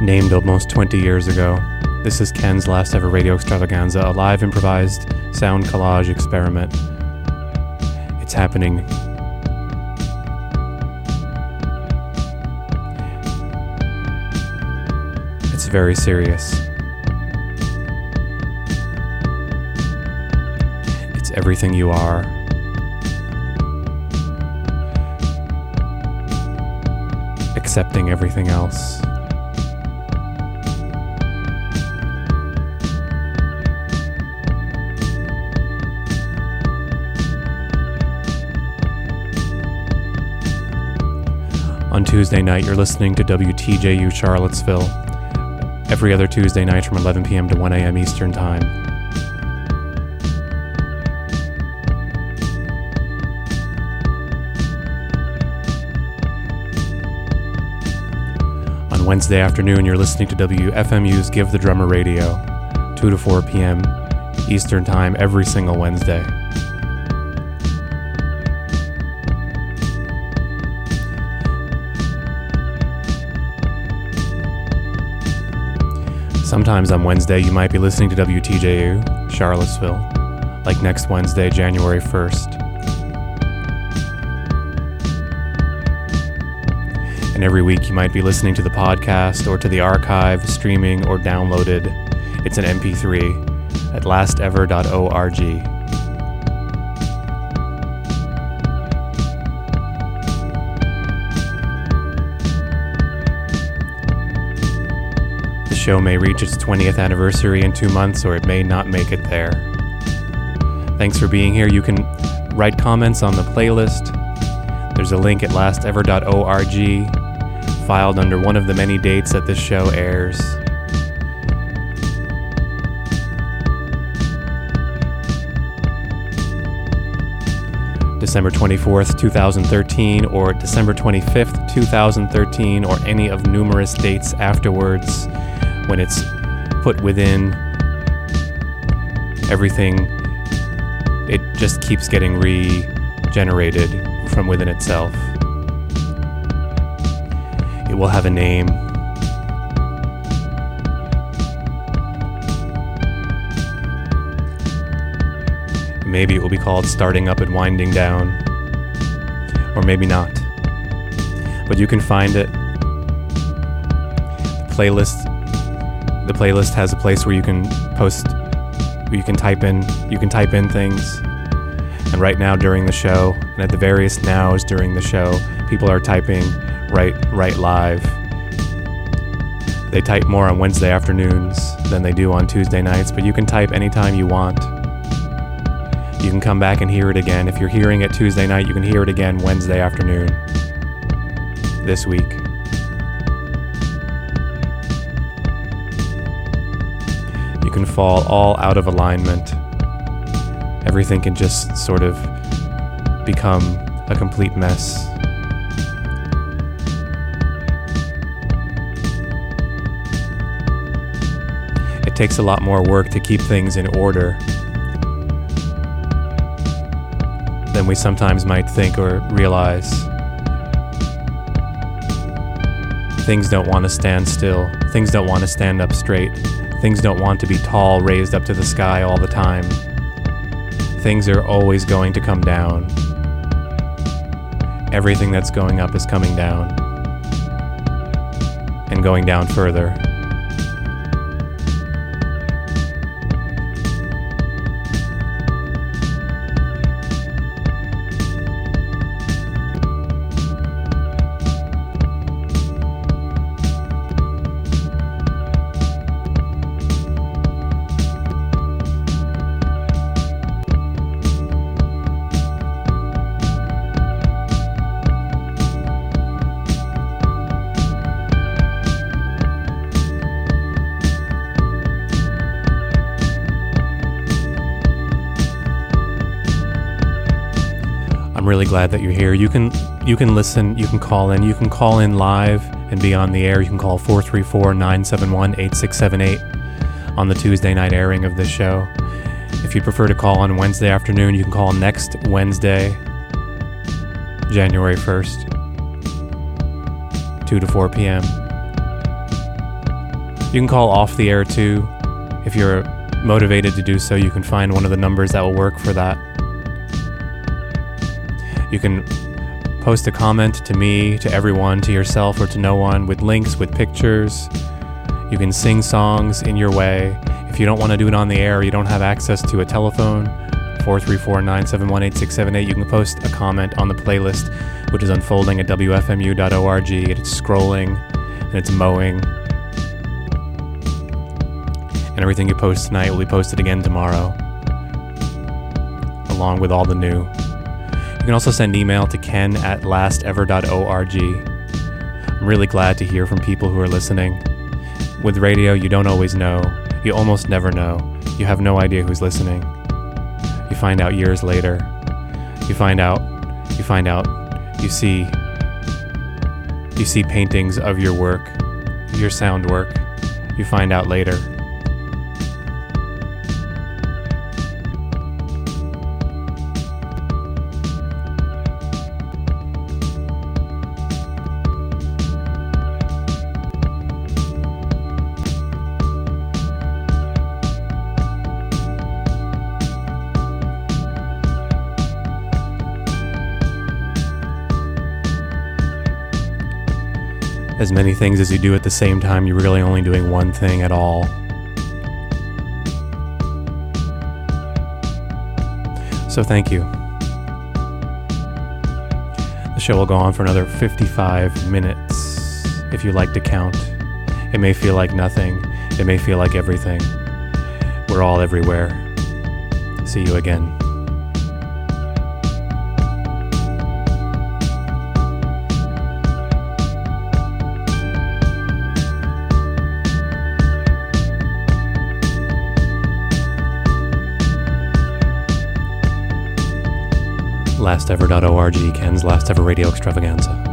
Named almost 20 years ago, this is Ken's last ever radio extravaganza, a live improvised sound collage experiment. It's happening. It's very serious. It's everything you are. Accepting everything else. On Tuesday night, you're listening to WTJU Charlottesville. Every other Tuesday night from 11 p.m. to 1 a.m. Eastern Time. Wednesday afternoon, you're listening to WFMU's Give the Drummer Radio, 2 to 4 p.m. Eastern Time every single Wednesday. Sometimes on Wednesday, you might be listening to WTJU, Charlottesville, like next Wednesday, January 1st. And every week, you might be listening to the podcast or to the archive, streaming, or downloaded. It's an MP3 at lastever.org. The show may reach its 20th anniversary in two months, or it may not make it there. Thanks for being here. You can write comments on the playlist. There's a link at lastever.org, filed under one of the many dates that this show airs. December 24th, 2013, or December 25th, 2013, or any of numerous dates afterwards when it's put within everything. It just keeps getting regenerated from within itself. Will have a name. Maybe it will be called Starting Up and Winding Down. Or maybe not. But you can find it. The playlist the playlist has a place where you can post where you can type in you can type in things. And right now during the show, and at the various nows during the show, people are typing right right live. They type more on Wednesday afternoons than they do on Tuesday nights, but you can type anytime you want. You can come back and hear it again. If you're hearing it Tuesday night, you can hear it again Wednesday afternoon this week. You can fall all out of alignment. Everything can just sort of become a complete mess. Takes a lot more work to keep things in order than we sometimes might think or realize. Things don't want to stand still. Things don't want to stand up straight. Things don't want to be tall, raised up to the sky all the time. Things are always going to come down. Everything that's going up is coming down. And going down further. You're here. You can you can listen, you can call in, you can call in live and be on the air. You can call 434-971-8678 on the Tuesday night airing of this show. If you prefer to call on Wednesday afternoon, you can call next Wednesday, January 1st, 2 to 4 p.m. You can call off the air too. If you're motivated to do so, you can find one of the numbers that will work for that. You can post a comment to me, to everyone, to yourself, or to no one with links, with pictures. You can sing songs in your way. If you don't want to do it on the air, you don't have access to a telephone, 434 971 8678, you can post a comment on the playlist, which is unfolding at WFMU.org. It's scrolling and it's mowing. And everything you post tonight will be posted again tomorrow, along with all the new. You can also send email to ken at lastever.org. I'm really glad to hear from people who are listening. With radio, you don't always know. You almost never know. You have no idea who's listening. You find out years later. You find out, you find out, you see, you see paintings of your work, your sound work. You find out later. Many things as you do at the same time, you're really only doing one thing at all. So thank you. The show will go on for another 55 minutes if you like to count. It may feel like nothing, it may feel like everything. We're all everywhere. See you again. lastever.org, Ken's Last Ever Radio Extravaganza.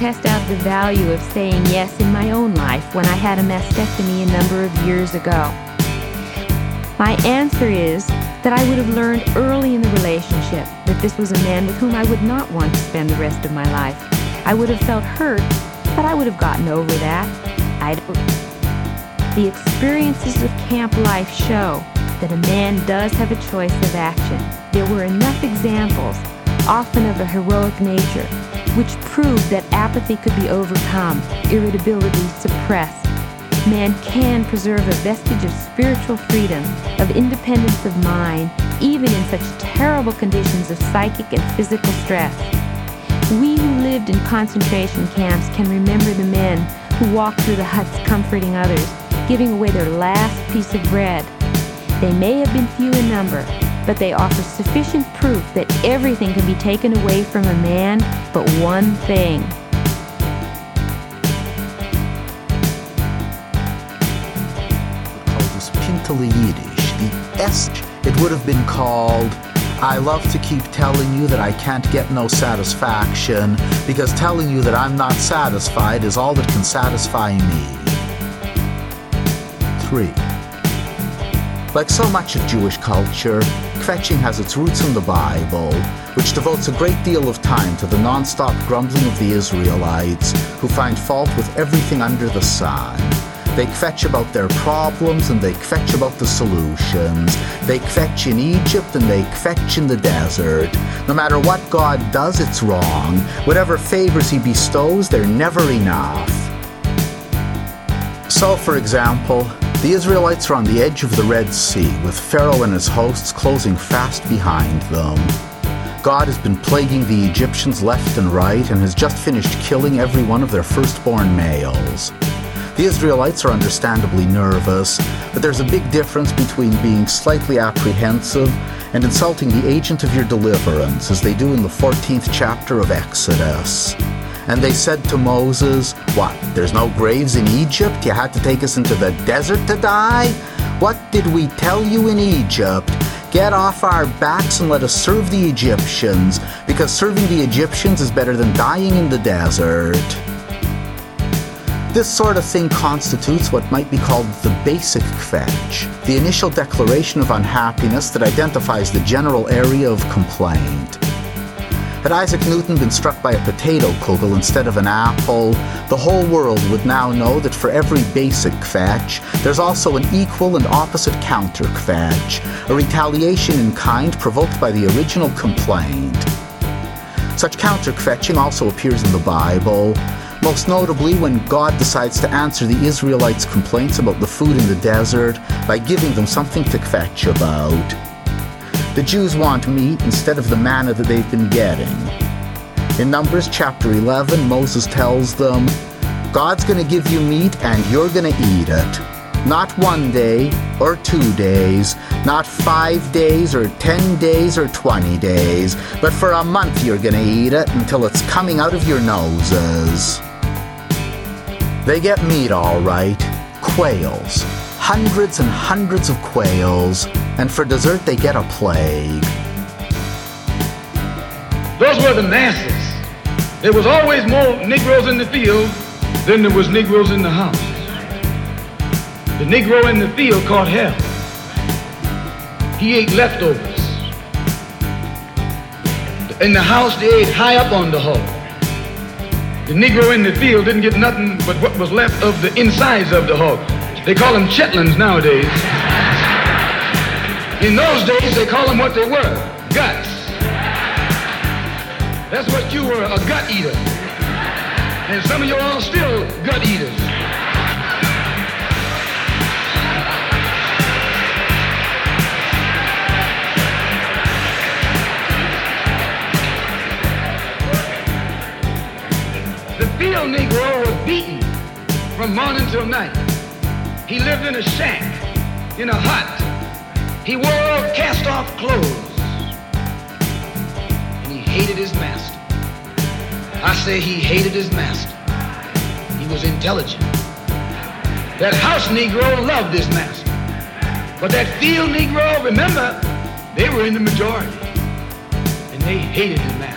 Test out the value of saying yes in my own life when I had a mastectomy a number of years ago. My answer is that I would have learned early in the relationship that this was a man with whom I would not want to spend the rest of my life. I would have felt hurt, but I would have gotten over that. I don't. The experiences of camp life show that a man does have a choice of action. There were enough examples, often of a heroic nature, which proved that apathy could be overcome, irritability suppressed, man can preserve a vestige of spiritual freedom, of independence of mind, even in such terrible conditions of psychic and physical stress. We who lived in concentration camps can remember the men who walked through the huts comforting others, giving away their last piece of bread. They may have been few in number, but they offer sufficient proof that everything can be taken away from a man but one thing Pintele Yiddish, the S, it would have been called I love to keep telling you that I can't get no satisfaction because telling you that I'm not satisfied is all that can satisfy me. 3. Like so much of Jewish culture, kvetching has its roots in the Bible, which devotes a great deal of time to the non-stop grumbling of the Israelites who find fault with everything under the sun. They kvetch about their problems and they kvetch about the solutions. They kvetch in Egypt and they kvetch in the desert. No matter what God does, it's wrong. Whatever favors he bestows, they're never enough. So, for example, the Israelites are on the edge of the Red Sea, with Pharaoh and his hosts closing fast behind them. God has been plaguing the Egyptians left and right and has just finished killing every one of their firstborn males. The Israelites are understandably nervous, but there's a big difference between being slightly apprehensive and insulting the agent of your deliverance, as they do in the 14th chapter of Exodus. And they said to Moses, What, there's no graves in Egypt? You had to take us into the desert to die? What did we tell you in Egypt? Get off our backs and let us serve the Egyptians, because serving the Egyptians is better than dying in the desert. This sort of thing constitutes what might be called the basic kvetch, the initial declaration of unhappiness that identifies the general area of complaint. Had Isaac Newton been struck by a potato kugel instead of an apple, the whole world would now know that for every basic kvetch, there's also an equal and opposite counter kvetch, a retaliation in kind provoked by the original complaint. Such counter kvetching also appears in the Bible, most notably when God decides to answer the Israelites' complaints about the food in the desert by giving them something to kvetch about. The Jews want meat instead of the manna that they've been getting. In Numbers chapter 11, Moses tells them, God's going to give you meat and you're going to eat it. Not one day or two days, not five days or ten days or twenty days, but for a month you're going to eat it until it's coming out of your noses. They get meat all right, quails, hundreds and hundreds of quails, and for dessert they get a plague. Those were the masses. There was always more Negroes in the field than there was Negroes in the house. The Negro in the field caught hell. He ate leftovers. In the house, they ate high up on the hog. The Negro in the field didn't get nothing but what was left of the insides of the hog. They call them chitlins nowadays. In those days, they call them what they were, guts. That's what you were, a gut eater. And some of you are still gut eaters. The field Negro was beaten from morning till night. He lived in a shack, in a hut. He wore cast off clothes. And he hated his master. I say he hated his master. He was intelligent. That house Negro loved his master. But that field Negro, remember, they were in the majority. And they hated the master.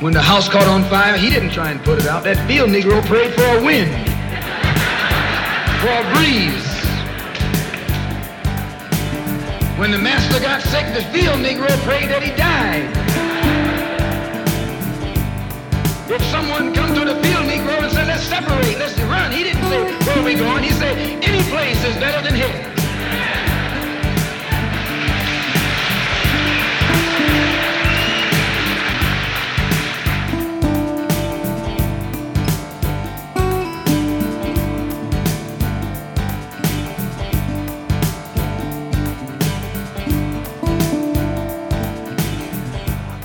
When the house caught on fire, he didn't try and put it out. That field Negro prayed for a wind, for a breeze. When the master got sick, the field Negro prayed that he died. If someone come to the field Negro and said, let's separate, let's run, he didn't say, where are we going? He said, any place is better than here.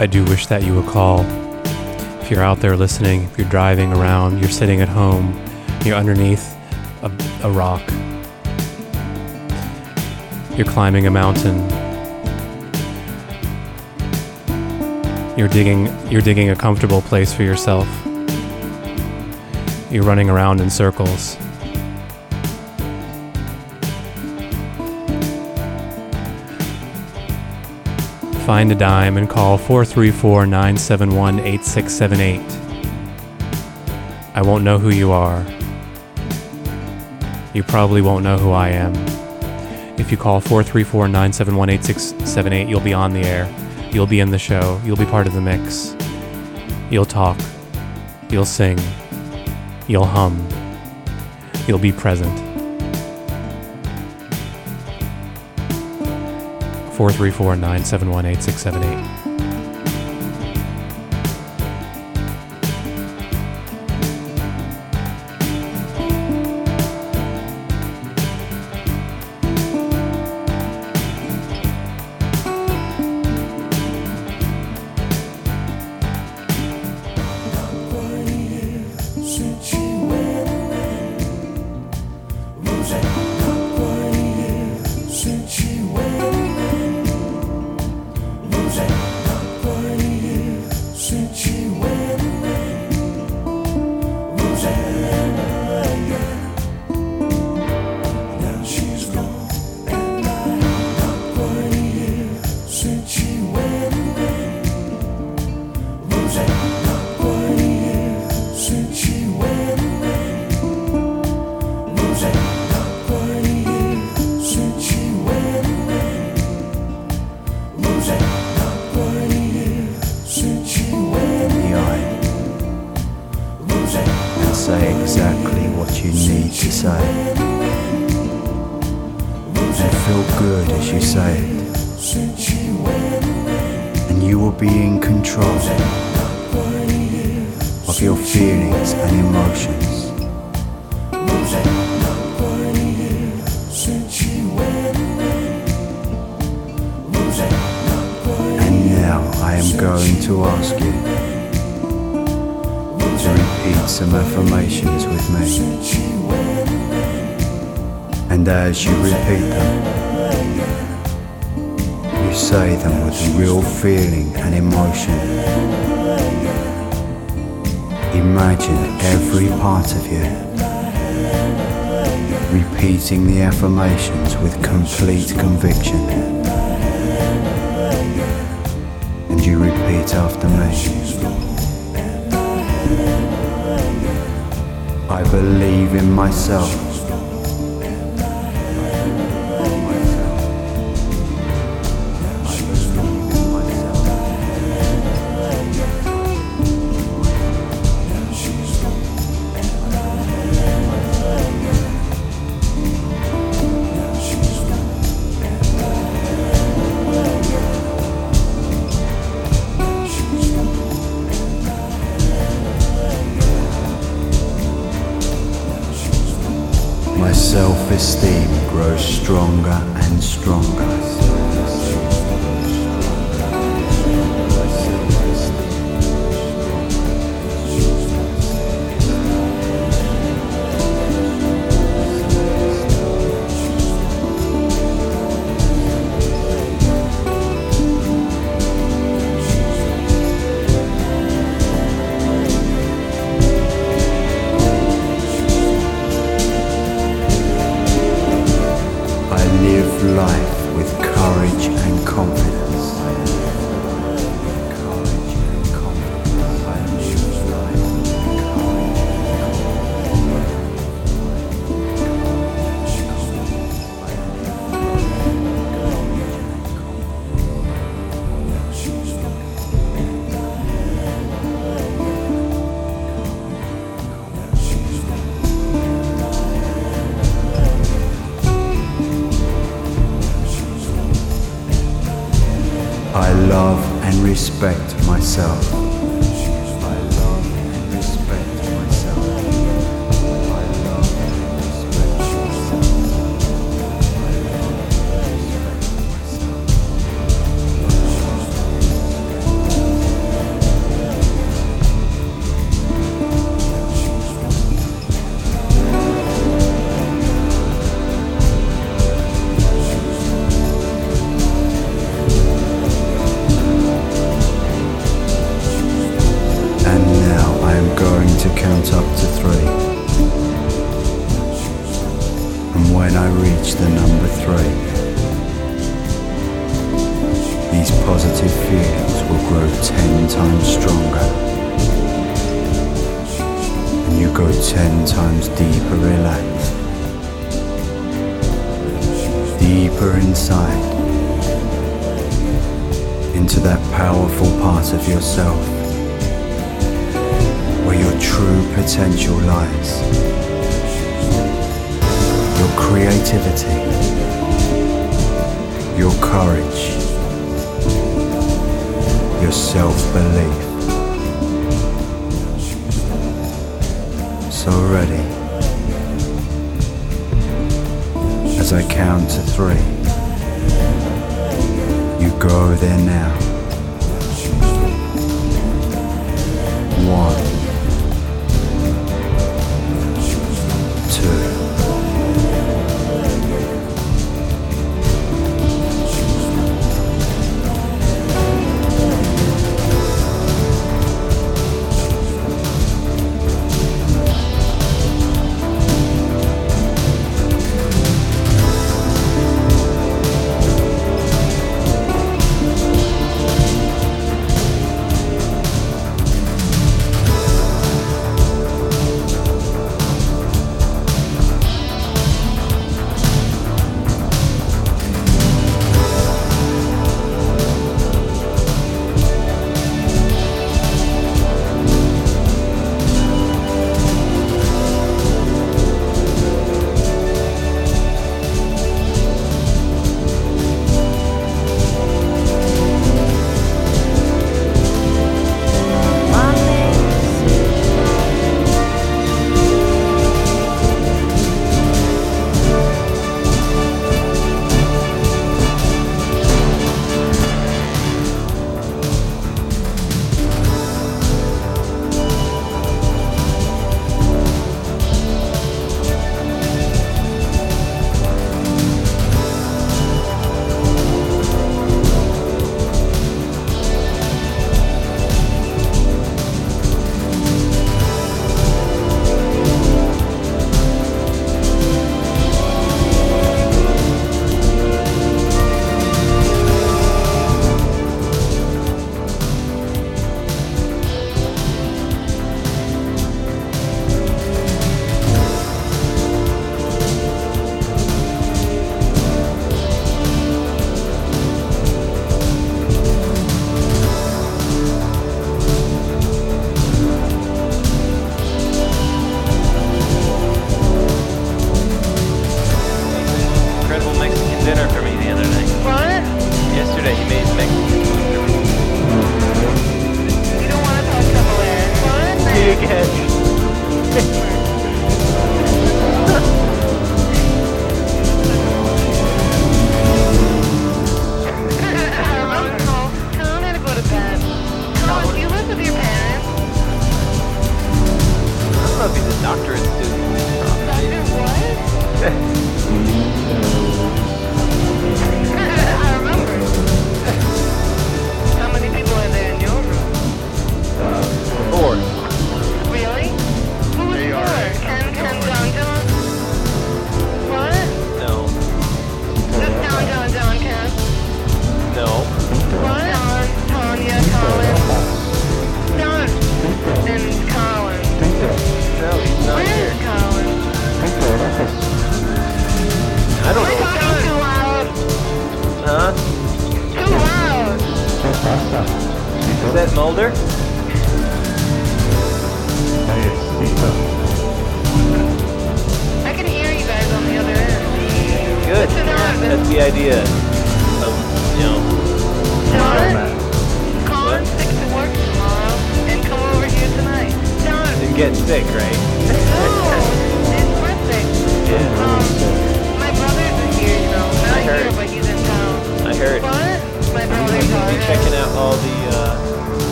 I do wish that you would call. If you're out there listening, if you're driving around, you're sitting at home, you're underneath a, a rock, you're climbing a mountain, you're digging, you're digging a comfortable place for yourself, you're running around in circles. Find a dime and call 434 971 8678. I won't know who you are. You probably won't know who I am. If you call 434 971 8678, you'll be on the air. You'll be in the show. You'll be part of the mix. You'll talk. You'll sing. You'll hum. You'll be present. 434 971 8678. I believe in myself.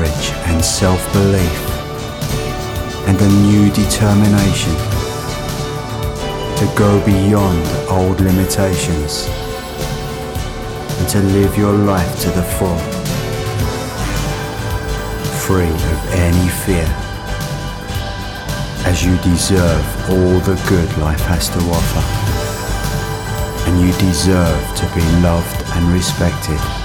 Courage and self-belief and a new determination to go beyond old limitations and to live your life to the full free of any fear as you deserve all the good life has to offer. And you deserve to be loved and respected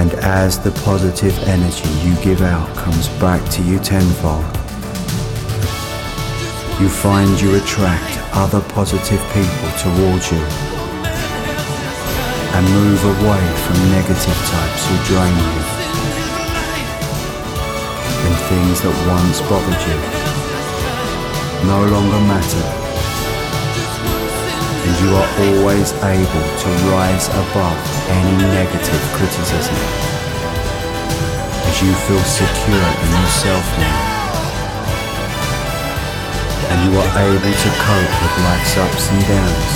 and as the positive energy you give out comes back to you tenfold, you find you attract other positive people towards you and move away from negative types who drain you and things that once bothered you no longer matter you are always able to rise above any negative criticism. As you feel secure in yourself now. And you are able to cope with life's ups and downs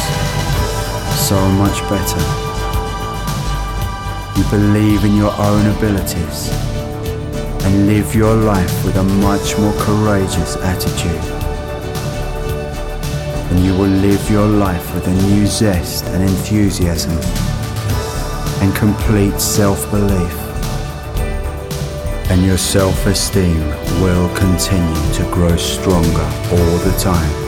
so much better. You believe in your own abilities and live your life with a much more courageous attitude and you will live your life with a new zest and enthusiasm and complete self-belief. And your self-esteem will continue to grow stronger all the time.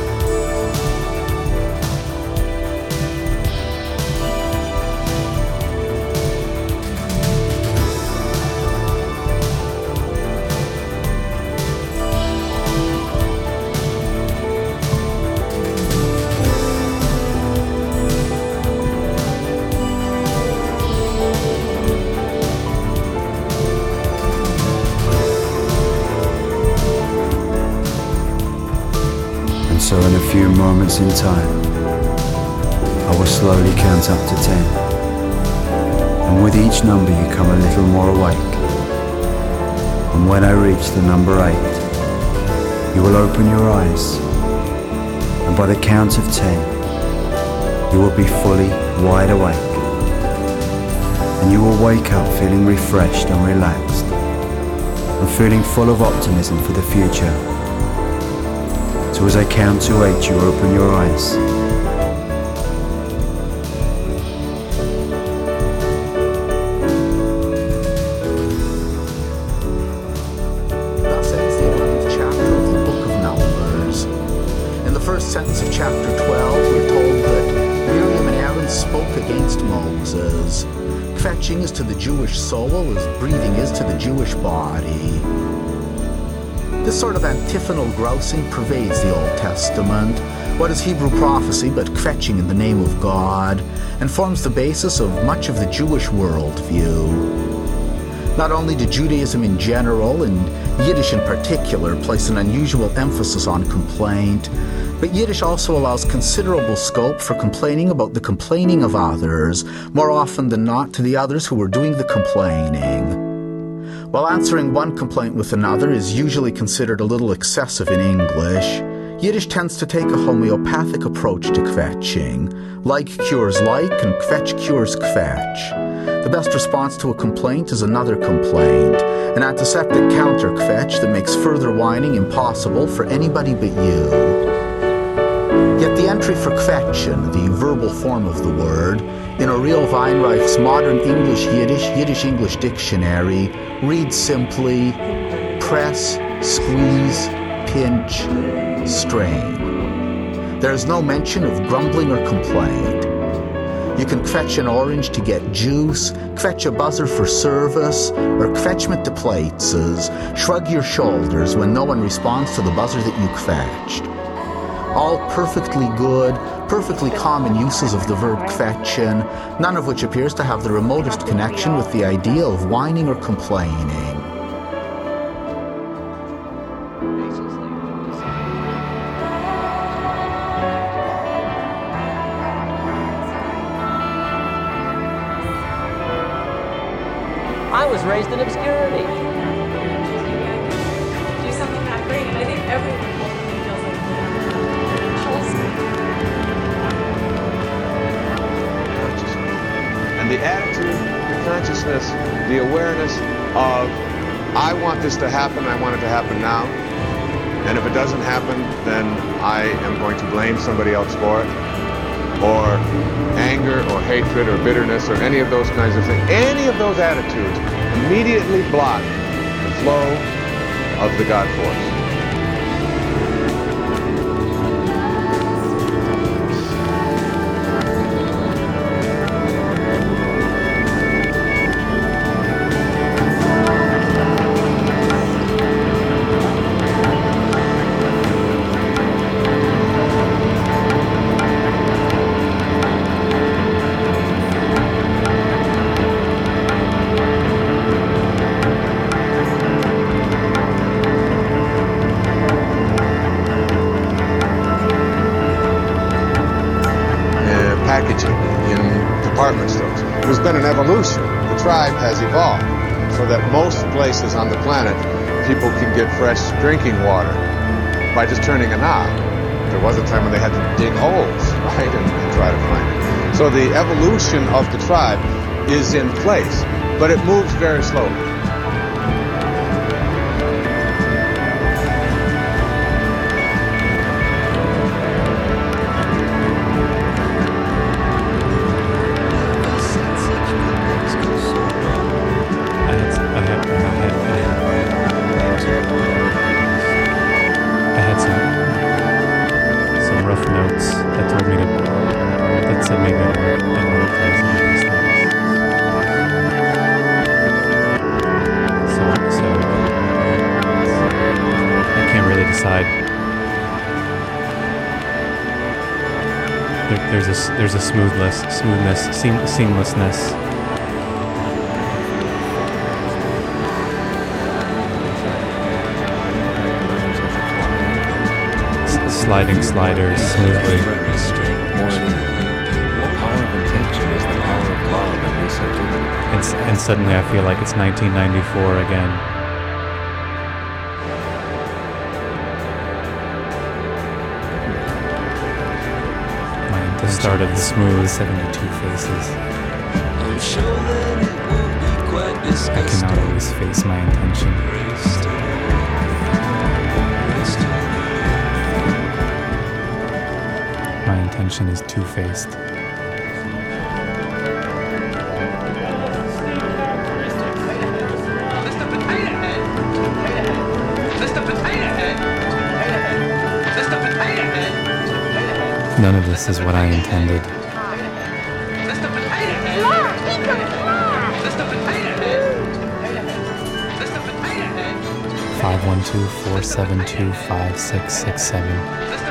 So in a few moments in time, I will slowly count up to ten. And with each number you come a little more awake. And when I reach the number eight, you will open your eyes. And by the count of ten, you will be fully wide awake. And you will wake up feeling refreshed and relaxed. And feeling full of optimism for the future. So as I count to eight, you open your eyes. Antiphonal grousing pervades the Old Testament. What is Hebrew prophecy but kvetching in the name of God, and forms the basis of much of the Jewish worldview. Not only did Judaism in general, and Yiddish in particular, place an unusual emphasis on complaint, but Yiddish also allows considerable scope for complaining about the complaining of others, more often than not to the others who are doing the complaining. While answering one complaint with another is usually considered a little excessive in English, Yiddish tends to take a homeopathic approach to kvetching. Like cures like, and kvetch cures kvetch. The best response to a complaint is another complaint, an antiseptic counter kvetch that makes further whining impossible for anybody but you. Yet the entry for kvetchen, the verbal form of the word, in Uriel Weinreich's modern English Yiddish Yiddish English dictionary read simply press, squeeze, pinch, strain. There is no mention of grumbling or complaint. You can kvetch an orange to get juice, kvetch a buzzer for service, or kvetch mit the plates, shrug your shoulders when no one responds to the buzzer that you kvetched. All perfectly good, perfectly common uses of the verb kvetchen, none of which appears to have the remotest connection with the idea of whining or complaining. I was raised in obscurity. Consciousness, the awareness of, I want this to happen, I want it to happen now. And if it doesn't happen, then I am going to blame somebody else for it. Or anger or hatred or bitterness or any of those kinds of things. Any of those attitudes immediately block the flow of the God force. Department stores. There's been an evolution. The tribe has evolved so that most places on the planet, people can get fresh drinking water by just turning a knob. There was a time when they had to dig holes, right, and, and try to find it. So the evolution of the tribe is in place, but it moves very slowly. There's there's a smoothness, smoothness, seam, seamlessness sliding sliders smoothly. And, and suddenly I feel like it's 1994 again. Start of the smooth 72 faces. I cannot always face my intention. My intention is two faced. None of this is what I intended. Five one two four seven two five six six seven.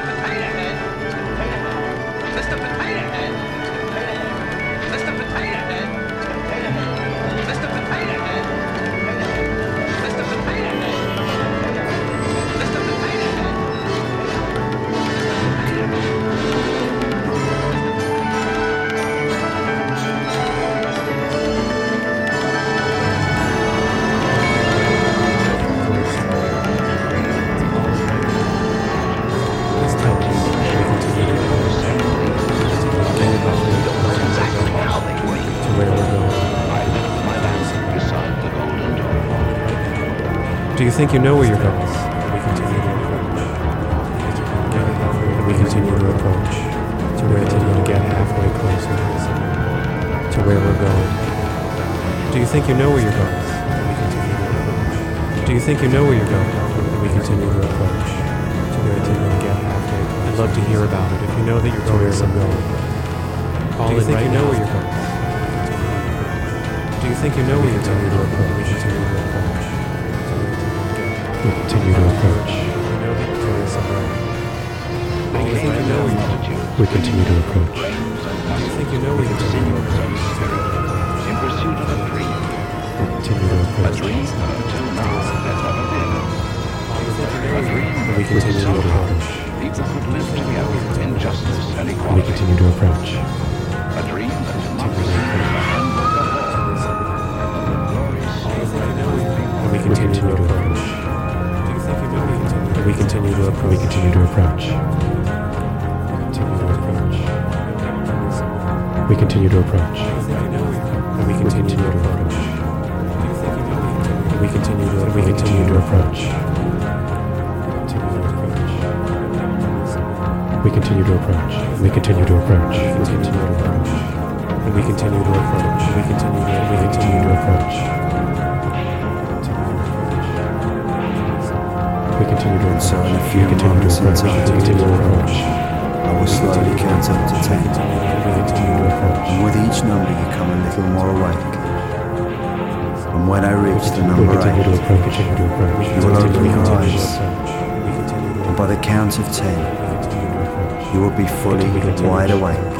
Think you know where you're where? We continue to approach. Do you think you know where you're? In pursuit of a dream. We continue to approach. A dream until now has never been. A dream We continue to approach. people could live together in justice and We continue to approach. A dream that democracy we continue? We continue to approach. We continue to approach. We continue to approach. And we continue to approach. We continue to we continue to approach. We continue to approach. We continue to approach. We continue to approach. We continue to approach. We continue to we continue to approach. We continue to And so in a few we continue moments to approach. We continue to approach. I will slowly count up to ten. We continue to approach. And with each number you come a little more awake. And when I reach the number continue to eight, approach. Continue to approach. you will open We your continue to eyes. approach. And by the count of ten, you will be fully wide awake.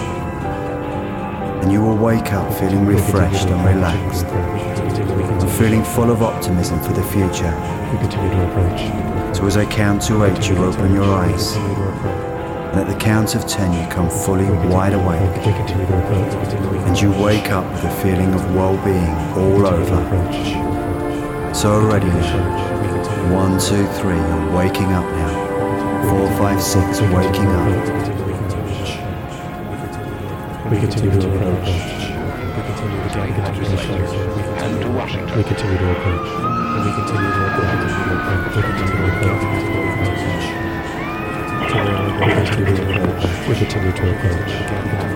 And you will wake up feeling refreshed and relaxed. And feeling full of optimism for the future. We continue to approach. So as I count to eight, you open your eyes. And at the count of ten, you come fully wide awake. We continue to approach. We continue to And you wake up with a feeling of well-being all over. So already now, one, two, three, you're waking up now. Four, five, six, waking up. We continue to approach. We continue to get and to Washington. We continue to approach. And we continue to approach. We continue to approach. We continue to approach. We continue to approach.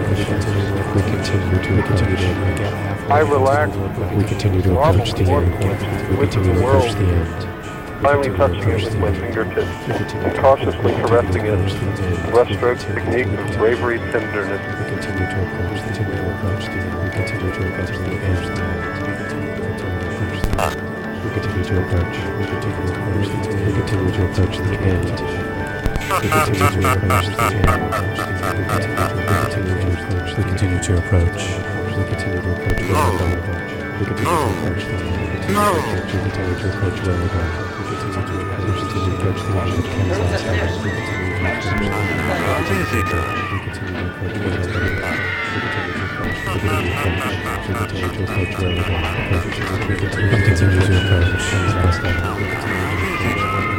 We continue to We continue to we continue to approach. I relax, We continue to approach the end. We continue to approach the end. finally touching it with my fingertips, and cautiously caressing it. Breaststroke technique of bravery, tenderness. We continue to approach, continue to approach the end. We continue to approach the edge. We continue to approach. We continue to approach the end. We continue to approach the end. We continue to approach the end. We continue to approach. We continue to approach. We continue to approach the end. We continue to approach where we're going. We continue to approach. We continue to approach the end of Kansas. We continue to approach. We continue to approach. We continue to approach where we're going. We continue to approach. We continue to approach. We continue to approach. We continue to approach. We. We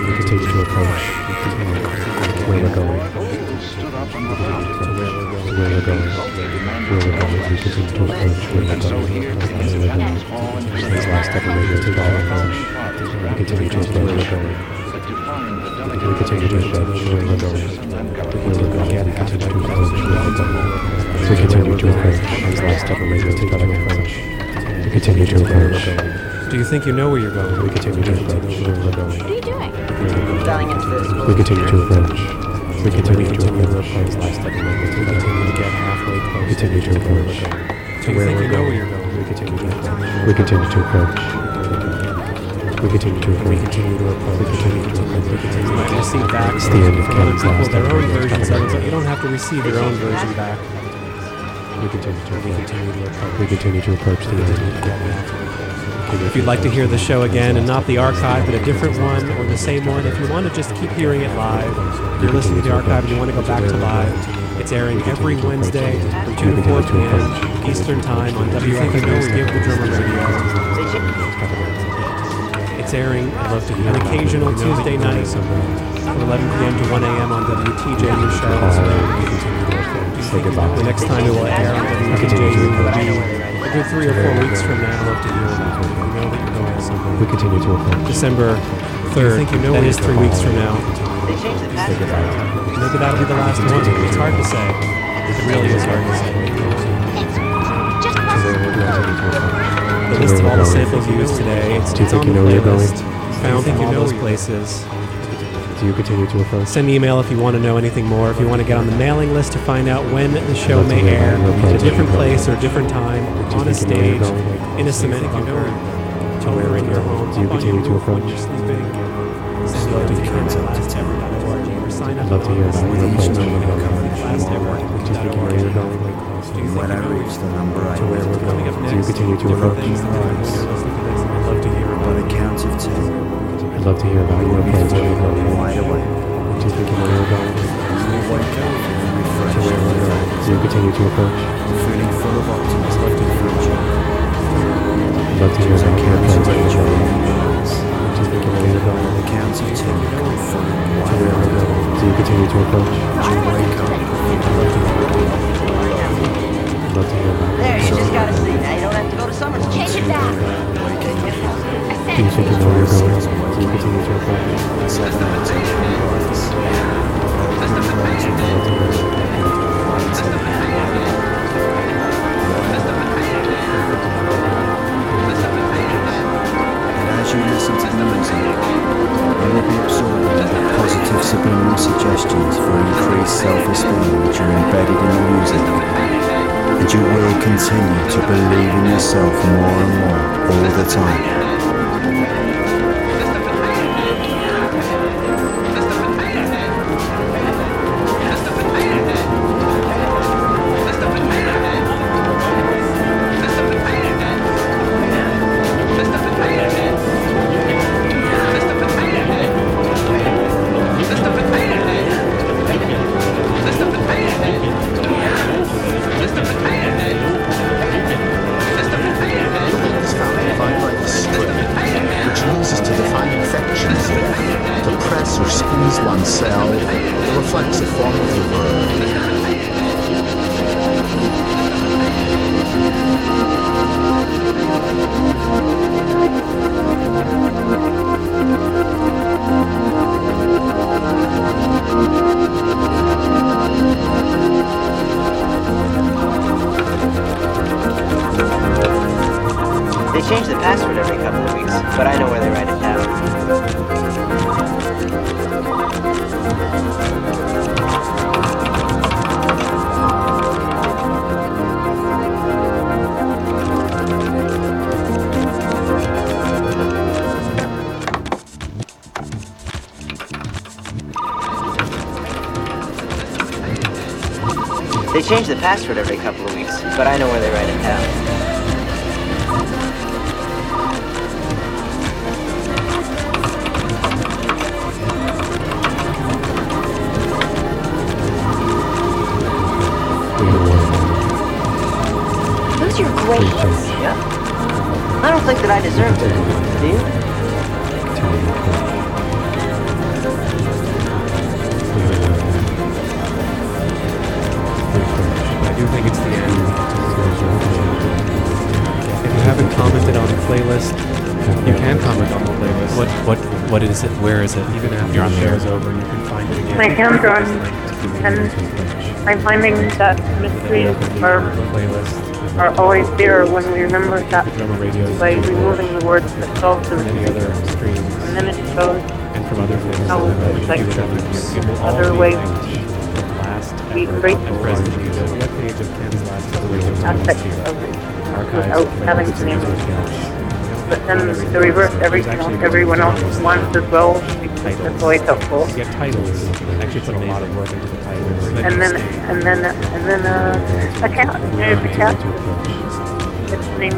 continue to approach where we're going. His last. We continue to approach. We continue to approach going. Where we're going. We continue to approach where we're going. We continue to approach his last ever radio to our. We continue to approach. Do you think you know where you're going? We continue to approach where we're going. What are you doing? Dialing into this. We continue to approach. We continue to approach his last ever radio to our approach. We get halfway close. We continue to approach to where we're going. We continue to approach. We continue to approach. We continue to approach. We continue to approach. We continue to approach. We continue to receive back. It's the end of Ken's last their own versions of it. You don't have to receive your own version back. We continue to we continue to approach. We continue to approach the end. If you'd like to hear the show again and not the archive, but a different one or the same one, if you want to just keep hearing it live, you're listening to the archive and you want to go back to live, it's airing every Wednesday from 2 to 4 p.m. Eastern Time on WFMU Give the Drummer Radio. It's airing an occasional Tuesday night from 11 p.m. to 1 a.m. on WTJU Charlottesville. The next time it will air on WTJU will be a good three or four weeks from now. I Love to hear about it. You know that you're going. We continue to approach. December third. I think you know that is three weeks from now. They changed the password. Maybe that'll be the last one. It's hard to say. It really is hard to say. The list of all the samples used today. It's, Do you think you the know where you're going? Found Do you from think you know those places. Do continue to approach? Send an email if you want to know anything more. If you want to get on the mailing list to find out when the show Love may air about at a different place or a different time, Do on a think you stage, going? in a cement bunker, over in your home, Do you continue to roof when approach? you're sleeping. Send it to candlelight.org or sign up I'd love to hear about your plans. Do you last.org. think you where you're going? When I reach the number I where we're going. Do you continue to different approach? things that you're doing when you're listening to this. I'd love to hear about the it. count of ten. I'd love to hear about your plans. Where you're going. Wide awake. Do you think you know where you're going? You will wake up feeling refreshed. To where we're going. Do you continue to approach? Feeling full of optimism for the future. I'd love to hear about your plans. to Where eight, going. realize. Do you think you know where you're going? The count of ten. To where we're awake. going. Do you continue to approach? As you wake up, I'd love to hear about There, you just got a seat. Now you don't have to go to summer. Change it back. Do you think you know where you're going? Do you as you listen to the music, you will be absorbing the positive subliminal suggestions for increased self-esteem which are embedded in the music. And you will continue to believe in yourself more and more all the time. Change the password every couple of weeks, but I know where they write it down. Who's your great? Yeah. I don't think that I deserve it. What what is it? Where is it? Even after You're on the the show air. is over, you can find it again. My hands are on, and I'm finding that mysteries are, playlist. are always there when we remember that Radio by removing the words that solve them. and any And then it shows and from other things. how it's like computer efforts. It will all other ways linked from last we effort break and present use. The of Ken's last radio aspects here. of it without having to name it. But then the reverse, every, everyone else wants as well, that's always helpful. You get titles. Actually put a lot of work into the titles. And then, and then, and then uh, a cat. There's a cat. Its name,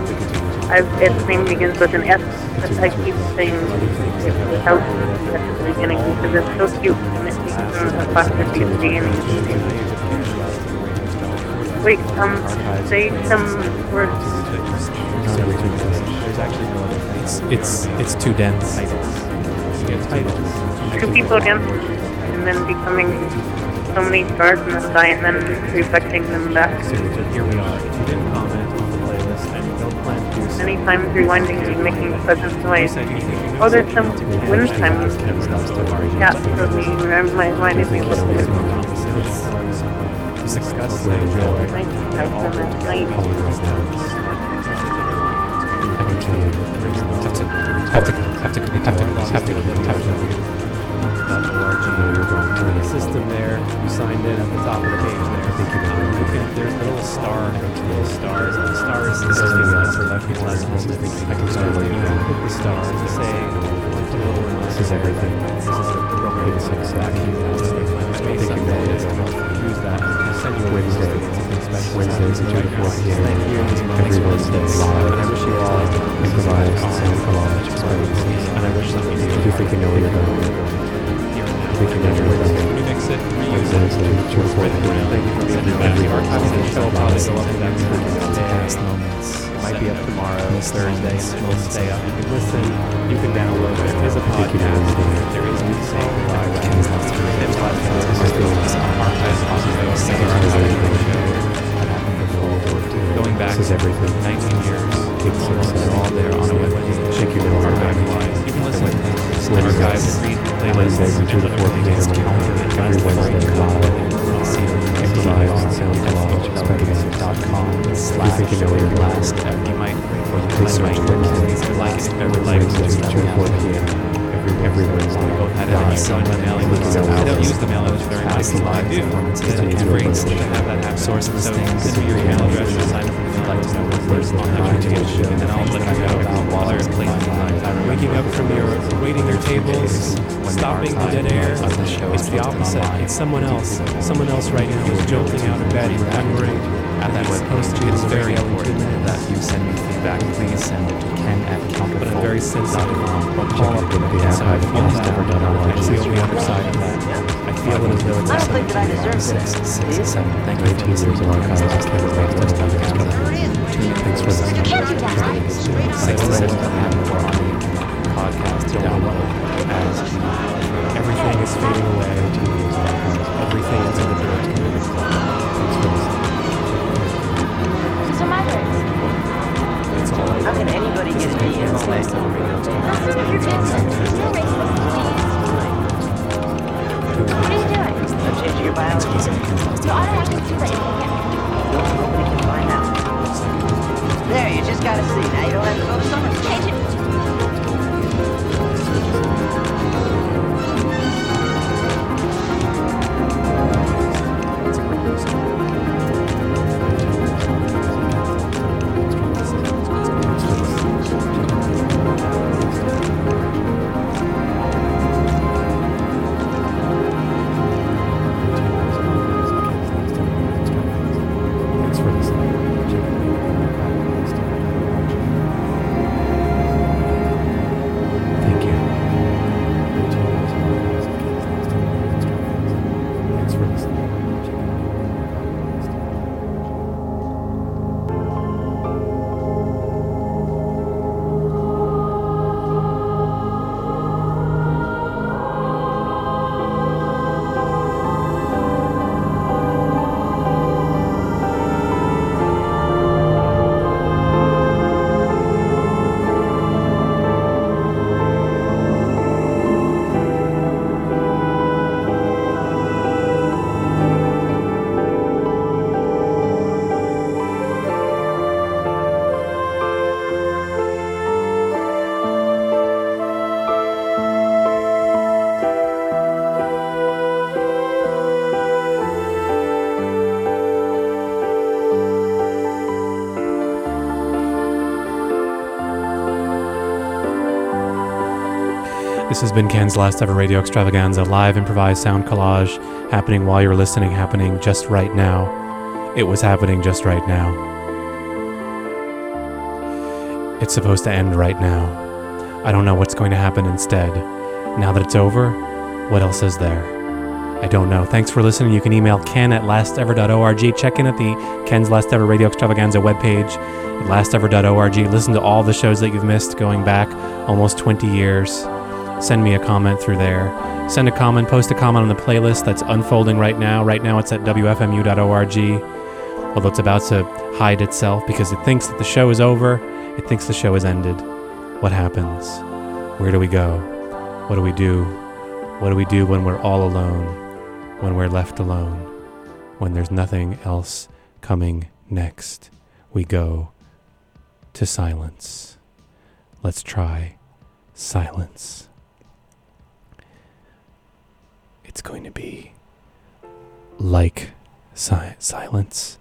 I've, its name begins with an S, but I keep saying it without at the beginning because it's so cute and it takes an apostrophe at the beginning. Wait, um, say some words. There's actually no other thing. It's it's it's too dense. You get titles. Two people dance and then becoming so many stars in the sky and then reflecting them back. So here we are. If you didn't comment on the playlist and Many times rewinding and making pleasant noise. Oh, there's some wind time. Yeah, so we remember my mind is able to Success enjoy. Have to, have to, have to, system there, you signed in at the top of the page there. I think you know. You there's the little star, little stars, and the stars is the I can start with Put the stars to say, This is everything. This is a program. Exactly Maybe someday use that. I'll send you a Wednesday, Wednesdays at 2 to 4 p.m. Every Wednesday live. And I wish you all improvised sound collage experiences. And I wish some of you If you think you know where you're going, I think you know where you're going. remix it, reuse it, Wednesday, 2 to 4 p.m. Thank you for being here. Every The archives of the show will probably go up next To past Thursday. moments. Might be up tomorrow, Thursday. We'll stay up. You can listen. You can download it. There's a Thank you for podcast. There is. Ken's Last Word. It's live. My feelings are Archives the This is Archive everything. show. Going back This is everything. 19 years. Big Almost success. they're all there on a webpage. Thank you very much. Archive-wise. You can listen. Wednesdays. Archives, read playlists. 2 to 4 Every Wednesday live. Improvised sound collage experiences.com. You think you know where you're going. You might, or you you you Wednesdays at 2 to 4 p.m. Every, every Wednesday. both had it on my mailing list. I don't use the mailing list very much. I do. It's great to have that happen. Source so send me your email address and sign up if you'd like to know what first on that particular show. And then I'll let you know about other places on time. Waking up from your, waiting your tables, stopping the dead air. It's the opposite. It's someone else. Someone else right now is jolting out of bed, remembering At that it's supposed to be it's very in important that you send me feedback. Please send it to ken at But I'm very sensitive. Or out up the and so I archive feel of that. last.org. I feel the other side of that. I feel it as though it's I don't think that I deserve this. six, seven. Thank you for 19 years of archives of Ken's Last Word. Thanks for listening. can't do that. Six to seven p.m. or on the podcast to download as Everything is fading away. Everything is in the dirt. Thanks for listening. These are my words. It's all How can anybody get me in all that? What are you doing? I'm changing your biology. So I don't have to do that. Nobody can find out. There, you just gotta see. Now you don't have to go to summer. Change it. This has been Ken's last ever radio extravaganza, live improvised sound collage, happening while you're listening, happening just right now. It was happening just right now. It's supposed to end right now. I don't know what's going to happen instead. Now that it's over, what else is there? I don't know. Thanks for listening. You can email ken at lastever.org. Check in at the Ken's Last Ever Radio Extravaganza webpage at lastever.org. Listen to all the shows that you've missed going back almost 20 years. Send me a comment through there. Send a comment, post a comment on the playlist that's unfolding right now. Right now it's at wfmu.org. although it's about to hide itself because it thinks that the show is over, it thinks the show has ended. What happens? Where do we go? What do we do? What do we do when we're all alone? When we're left alone? When there's nothing else coming next? We go to silence. Let's try silence. It's going to be like si- silence,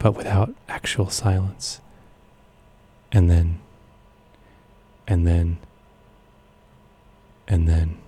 but without actual silence. And then, and then, and then.